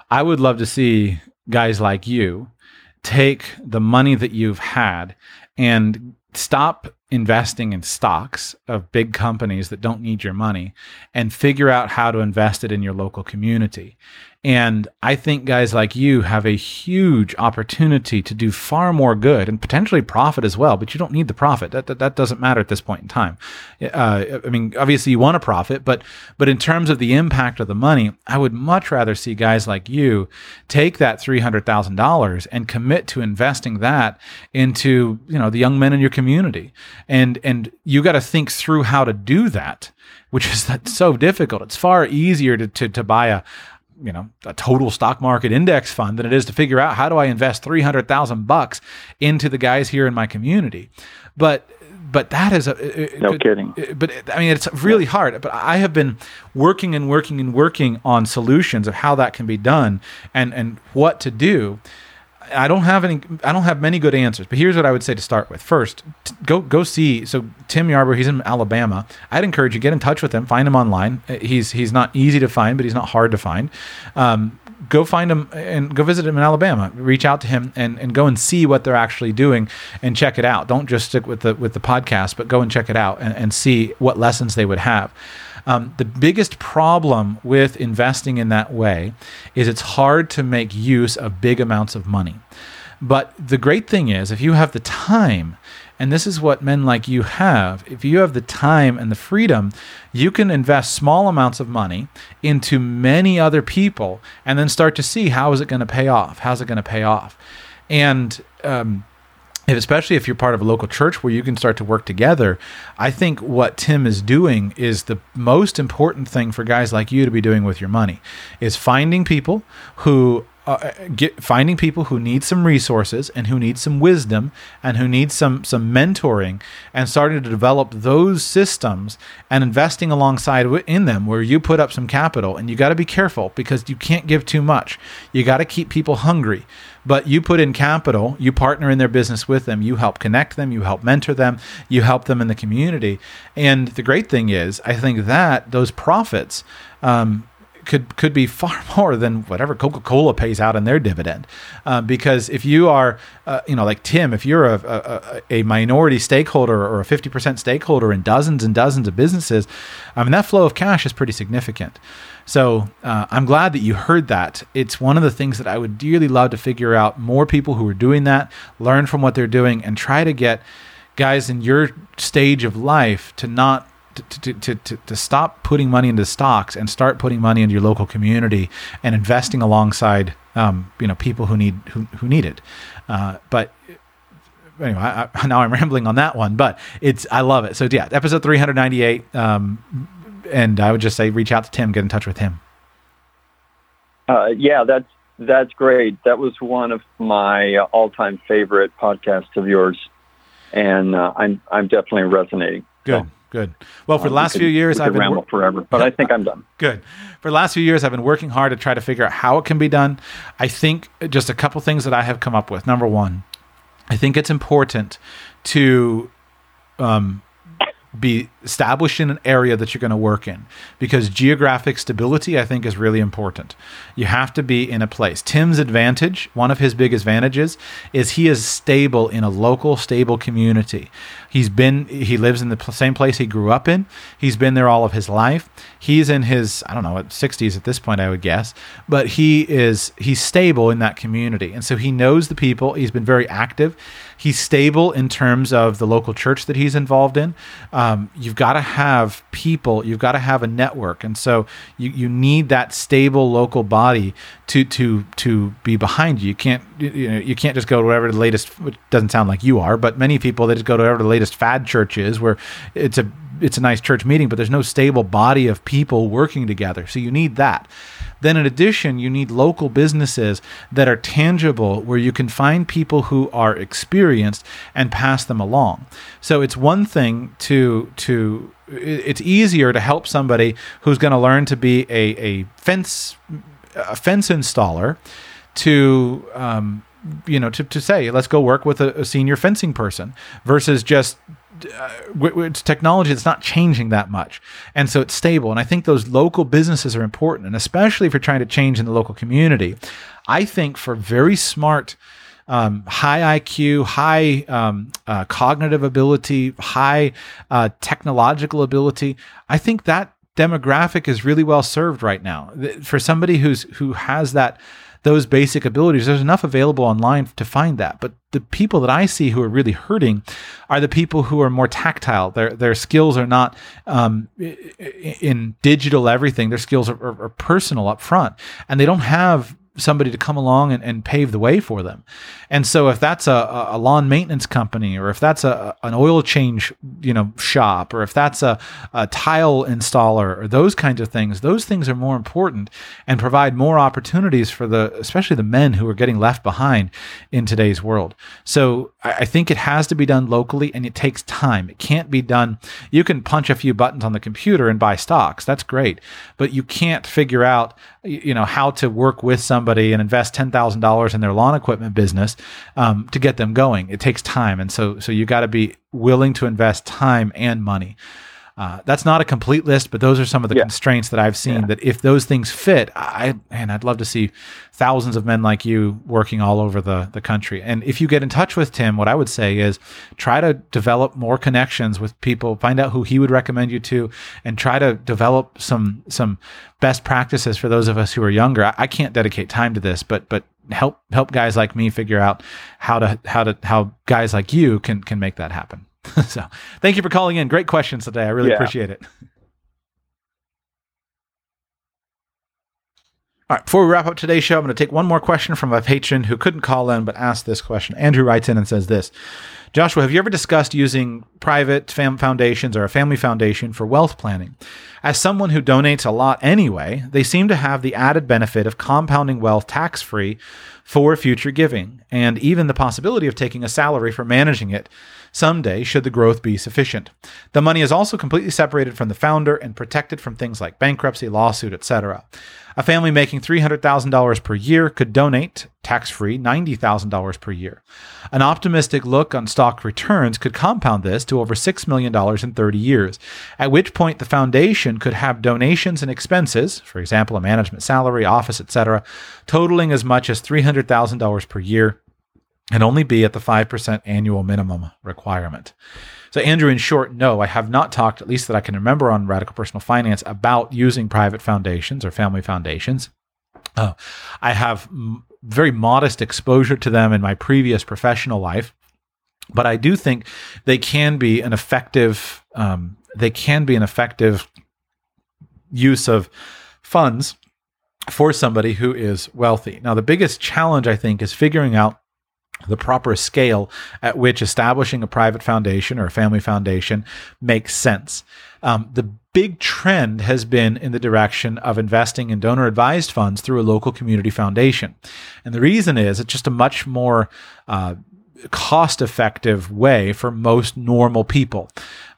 I would love to see guys like you take the money that you've had and stop investing in stocks of big companies that don't need your money and figure out how to invest it in your local community. And I think guys like you have a huge opportunity to do far more good and potentially profit as well, but you don't need the profit. That, that, that doesn't matter at this point in time. Uh, I mean, obviously you want to profit, but, but in terms of the impact of the money, I would much rather see guys like you take that $300,000 and commit to investing that into, you know, the young men in your community and and you got to think through how to do that, which is so difficult. It's far easier to to, to buy a you know a total stock market index fund than it is to figure out how do I invest 300,000 bucks into the guys here in my community. But but that is a uh, uh, no could, kidding. Uh, but I mean, it's really hard. But I have been working and working and working on solutions of how that can be done and and what to do. I don't have any. I don't have many good answers. But here's what I would say to start with. First, t- go go see. So Tim Yarbrough, he's in Alabama. I'd encourage you get in touch with him. Find him online. He's he's not easy to find, but he's not hard to find. Um, go find him and go visit him in Alabama. Reach out to him and, and go and see what they're actually doing and check it out. Don't just stick with the with the podcast, but go and check it out and, and see what lessons they would have. Um, the biggest problem with investing in that way is it's hard to make use of big amounts of money. But the great thing is, if you have the time, and this is what men like you have, if you have the time and the freedom, you can invest small amounts of money into many other people and then start to see how is it going to pay off? How's it going to pay off? And um, especially if you're part of a local church where you can start to work together, I think what Tim is doing is the most important thing for guys like you to be doing with your money is finding people who uh, get finding people who need some resources and who need some wisdom and who need some some mentoring and starting to develop those systems and investing alongside in them where you put up some capital and you got to be careful because you can't give too much. You got to keep people hungry but you put in capital you partner in their business with them you help connect them you help mentor them you help them in the community. And the great thing is i think that those profits um, could could be far more than whatever Coca Cola pays out in their dividend, uh, because if you are, uh, you know, like Tim, if you're a, a, a minority stakeholder or a fifty percent stakeholder in dozens and dozens of businesses, I mean that flow of cash is pretty significant. So uh, I'm glad that you heard that. It's one of the things that I would dearly love to figure out more people who are doing that, learn from what they're doing, and try to get guys in your stage of life to not to, to, to, to stop putting money into stocks and start putting money into your local community and investing alongside um, you know people who need who, who need it. Uh, but anyway, I, I, now I'm rambling on that one, but it's I love it. So yeah, episode 398, um, and I would just say reach out to Tim, get in touch with him. Uh, yeah, that's that's great. That was one of my all-time favorite podcasts of yours, and uh, I'm I'm definitely resonating. Good. So. Good. Well, for um, the last few years, I've been ramble forever, but I think I'm done. Good. For the last few years, I've been working hard to try to figure out how it can be done. I think just a couple things that I have come up with. Number one, I think it's important to um, be established in an area that you're going to work in. Because geographic stability i think is really important. You have to be in a place. Tim's advantage one of his biggest advantages is he is stable in a local stable community. He's been he lives in the same place he grew up in. He's been there all of his life. He's in his i don't know 60s at this point i would guess. But he is he's stable in that community. And so he knows the people. He's been very active he's stable in terms of the local church that he's involved in. Um, you've got to have people, you've got to have a network, and so you, you need that stable local body to to to be behind you. You can't you know you can't just go to whatever the latest. Which doesn't sound like you are, but many people they just go to whatever the latest fad church is, where it's a it's a nice church meeting, but there's no stable body of people working together. So you need that. Then, in addition, you need local businesses that are tangible where you can find people who are experienced and pass them along. So it's one thing to to it's easier to help somebody who's going to learn to be a, a fence a fence installer to um, you know to, to say let's go work with a, a senior fencing person versus just it's technology that's not changing that much and so it's stable and i think those local businesses are important and especially if you're trying to change in the local community i think for very smart um, high IQ, high um, uh, cognitive ability, high uh, technological ability. I think that demographic is really well served right now. For somebody who's who has that those basic abilities. There's enough available online to find that. But the people that I see who are really hurting are the people who are more tactile. Their their skills are not um, in digital everything. Their skills are, are, are personal up front, and they don't have somebody to come along and, and pave the way for them. And so if that's a, a lawn maintenance company or if that's a, an oil change, you know, shop or if that's a, a tile installer or those kinds of things, those things are more important and provide more opportunities for the, especially the men who are getting left behind in today's world. So I, I think it has to be done locally and it takes time. It can't be done. You can punch a few buttons on the computer and buy stocks. That's great. But you can't figure out, you know, how to work with somebody and invest $10,000 in their lawn equipment business um, to get them going. It takes time, and so so you got to be willing to invest time and money. Uh, that's not a complete list, but those are some of the yeah. constraints that I've seen. Yeah. That if those things fit, I and I'd love to see thousands of men like you working all over the the country. And if you get in touch with Tim, what I would say is try to develop more connections with people. Find out who he would recommend you to, and try to develop some some best practices for those of us who are younger. I, I can't dedicate time to this, but but help help guys like me figure out how to how to how guys like you can can make that happen. so thank you for calling in. Great questions today. I really yeah. appreciate it. All right, before we wrap up today's show, I'm going to take one more question from a patron who couldn't call in but asked this question. Andrew writes in and says this Joshua, have you ever discussed using private fam- foundations or a family foundation for wealth planning? As someone who donates a lot anyway, they seem to have the added benefit of compounding wealth tax free for future giving, and even the possibility of taking a salary for managing it someday should the growth be sufficient. The money is also completely separated from the founder and protected from things like bankruptcy, lawsuit, etc. A family making $300,000 per year could donate, tax free, $90,000 per year. An optimistic look on stock returns could compound this to over $6 million in 30 years, at which point the foundation could have donations and expenses, for example, a management salary, office, etc., totaling as much as $300,000 per year and only be at the 5% annual minimum requirement. So, Andrew, in short, no, I have not talked, at least that I can remember on Radical Personal Finance, about using private foundations or family foundations. Uh, I have m- very modest exposure to them in my previous professional life, but I do think they can be an effective. Um, they can be an effective use of funds for somebody who is wealthy. Now, the biggest challenge I think is figuring out the proper scale at which establishing a private foundation or a family foundation makes sense. Um, the big trend has been in the direction of investing in donor advised funds through a local community foundation. And the reason is it's just a much more uh, cost effective way for most normal people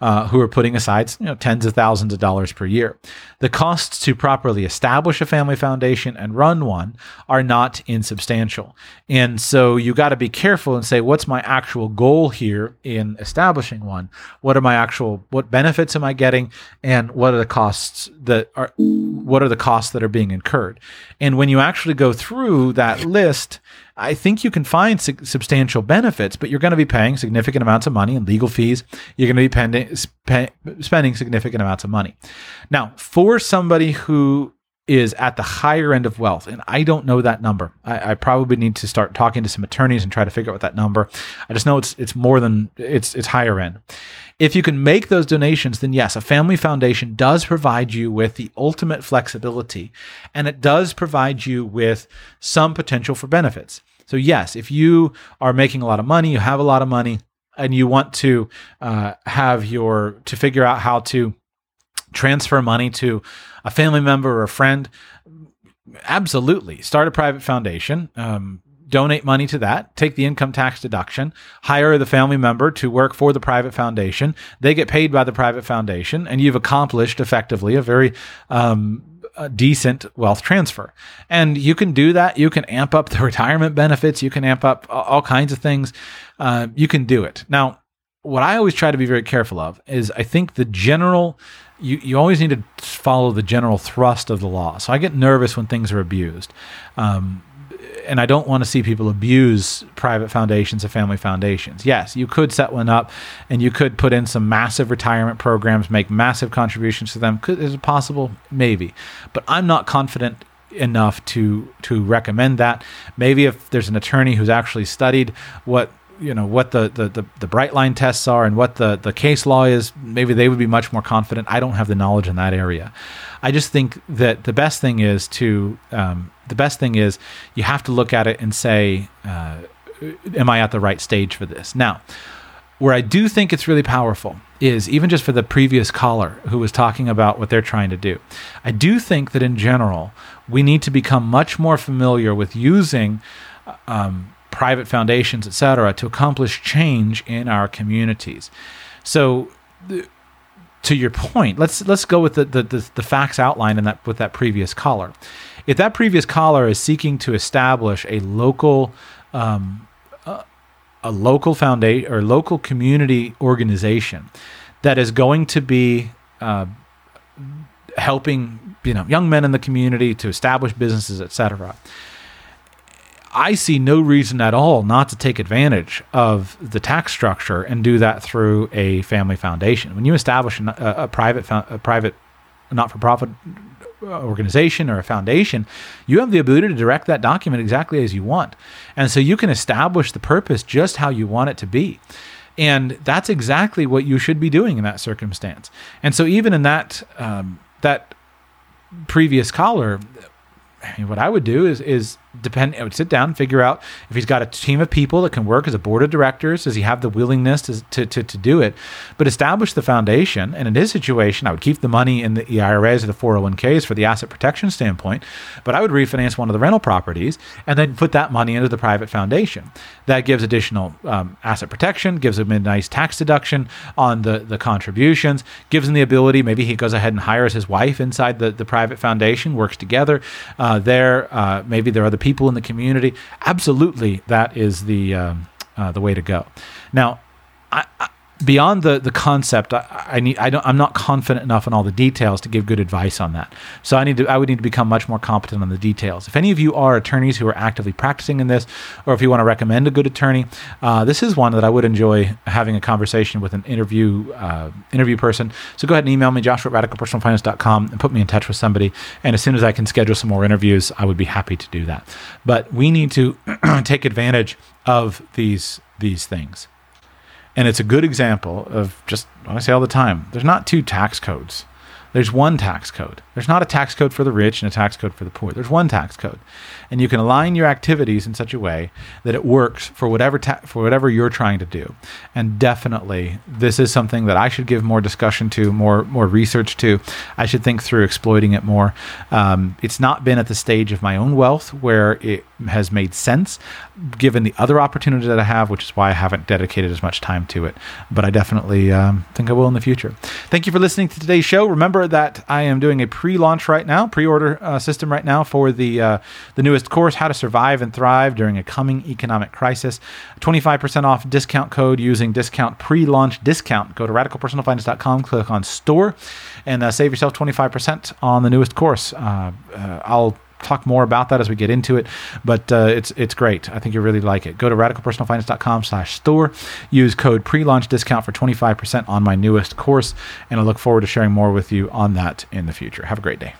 uh, who are putting aside you know, tens of thousands of dollars per year. The costs to properly establish a family foundation and run one are not insubstantial. And so you got to be careful and say, what's my actual goal here in establishing one? What are my actual, what benefits am I getting? And what are the costs that are, what are the costs that are being incurred? And when you actually go through that list, I think you can find su- substantial benefits, but you're going to be paying significant amounts of money in legal fees. You're going to be pending, sp- spending significant amounts of money. Now, for somebody who is at the higher end of wealth, and I don't know that number. I, I, probably need to start talking to some attorneys and try to figure out what that number. I just know it's it's more than it's it's higher end. If you can make those donations, then yes, a family foundation does provide you with the ultimate flexibility and it does provide you with some potential for benefits. So, yes, if you are making a lot of money, you have a lot of money, and you want to uh, have your, to figure out how to transfer money to a family member or a friend, absolutely start a private foundation. Um, donate money to that, take the income tax deduction, hire the family member to work for the private foundation. They get paid by the private foundation, and you've accomplished effectively a very um, a decent wealth transfer. And you can do that. You can amp up the retirement benefits. You can amp up all kinds of things. Uh, you can do it. Now, what I always try to be very careful of is I think the general you, you always need to follow the general thrust of the law. So I get nervous when things are abused. Um, and I don't want to see people abuse private foundations or family foundations. Yes, you could set one up and you could put in some massive retirement programs, make massive contributions to them. Could, is it possible? Maybe. But I'm not confident enough to to recommend that. Maybe if there's an attorney who's actually studied what you know what the, the the the bright line tests are and what the the case law is maybe they would be much more confident. I don't have the knowledge in that area. I just think that the best thing is to um, the best thing is you have to look at it and say uh, am i at the right stage for this? Now where i do think it's really powerful is even just for the previous caller who was talking about what they're trying to do. I do think that in general we need to become much more familiar with using um, private foundations, etc., to accomplish change in our communities. So, to your point, let's let's go with the, the, the, the facts outlined in that with that previous caller. If that previous caller is seeking to establish a local um, a, a local foundation or local community organization that is going to be uh, helping you know young men in the community to establish businesses, etc. I see no reason at all not to take advantage of the tax structure and do that through a family foundation. When you establish a, a private, a private, not-for-profit organization or a foundation, you have the ability to direct that document exactly as you want, and so you can establish the purpose just how you want it to be. And that's exactly what you should be doing in that circumstance. And so, even in that um, that previous caller, what I would do is is depend. Sit down figure out if he's got a team of people that can work as a board of directors. Does he have the willingness to to, to, to do it? But establish the foundation. And in his situation, I would keep the money in the IRAs or the 401ks for the asset protection standpoint. But I would refinance one of the rental properties and then put that money into the private foundation. That gives additional um, asset protection, gives him a nice tax deduction on the the contributions, gives him the ability. Maybe he goes ahead and hires his wife inside the the private foundation, works together. Uh, there, uh, maybe there are other people in the community. Absolutely, that is the um, uh, the way to go. Now, I, I, beyond the the concept, I, I, need I don't I'm not confident enough in all the details to give good advice on that. So I need to I would need to become much more competent on the details. If any of you are attorneys who are actively practicing in this, or if you want to recommend a good attorney, uh, this is one that I would enjoy having a conversation with an interview uh, interview person. So go ahead and email me Joshua at radicalpersonalfinance.com and put me in touch with somebody. And as soon as I can schedule some more interviews, I would be happy to do that. But we need to take advantage of these these things. And it's a good example of just what I say all the time there's not two tax codes, there's one tax code. There's not a tax code for the rich and a tax code for the poor. There's one tax code, and you can align your activities in such a way that it works for whatever ta- for whatever you're trying to do. And definitely, this is something that I should give more discussion to, more more research to. I should think through exploiting it more. Um, it's not been at the stage of my own wealth where it has made sense, given the other opportunities that I have, which is why I haven't dedicated as much time to it. But I definitely um, think I will in the future. Thank you for listening to today's show. Remember that I am doing a pre-launch right now, pre-order uh, system right now for the uh, the newest course, How to Survive and Thrive During a Coming Economic Crisis. 25% off discount code using discount pre-launch discount. Go to radicalpersonalfinance.com, click on store, and uh, save yourself 25% on the newest course. Uh, uh, I'll talk more about that as we get into it. But uh, it's it's great. I think you'll really like it. Go to radicalpersonalfinance.com slash store. Use code pre-launch discount for 25% on my newest course. And I look forward to sharing more with you on that in the future. Have a great day.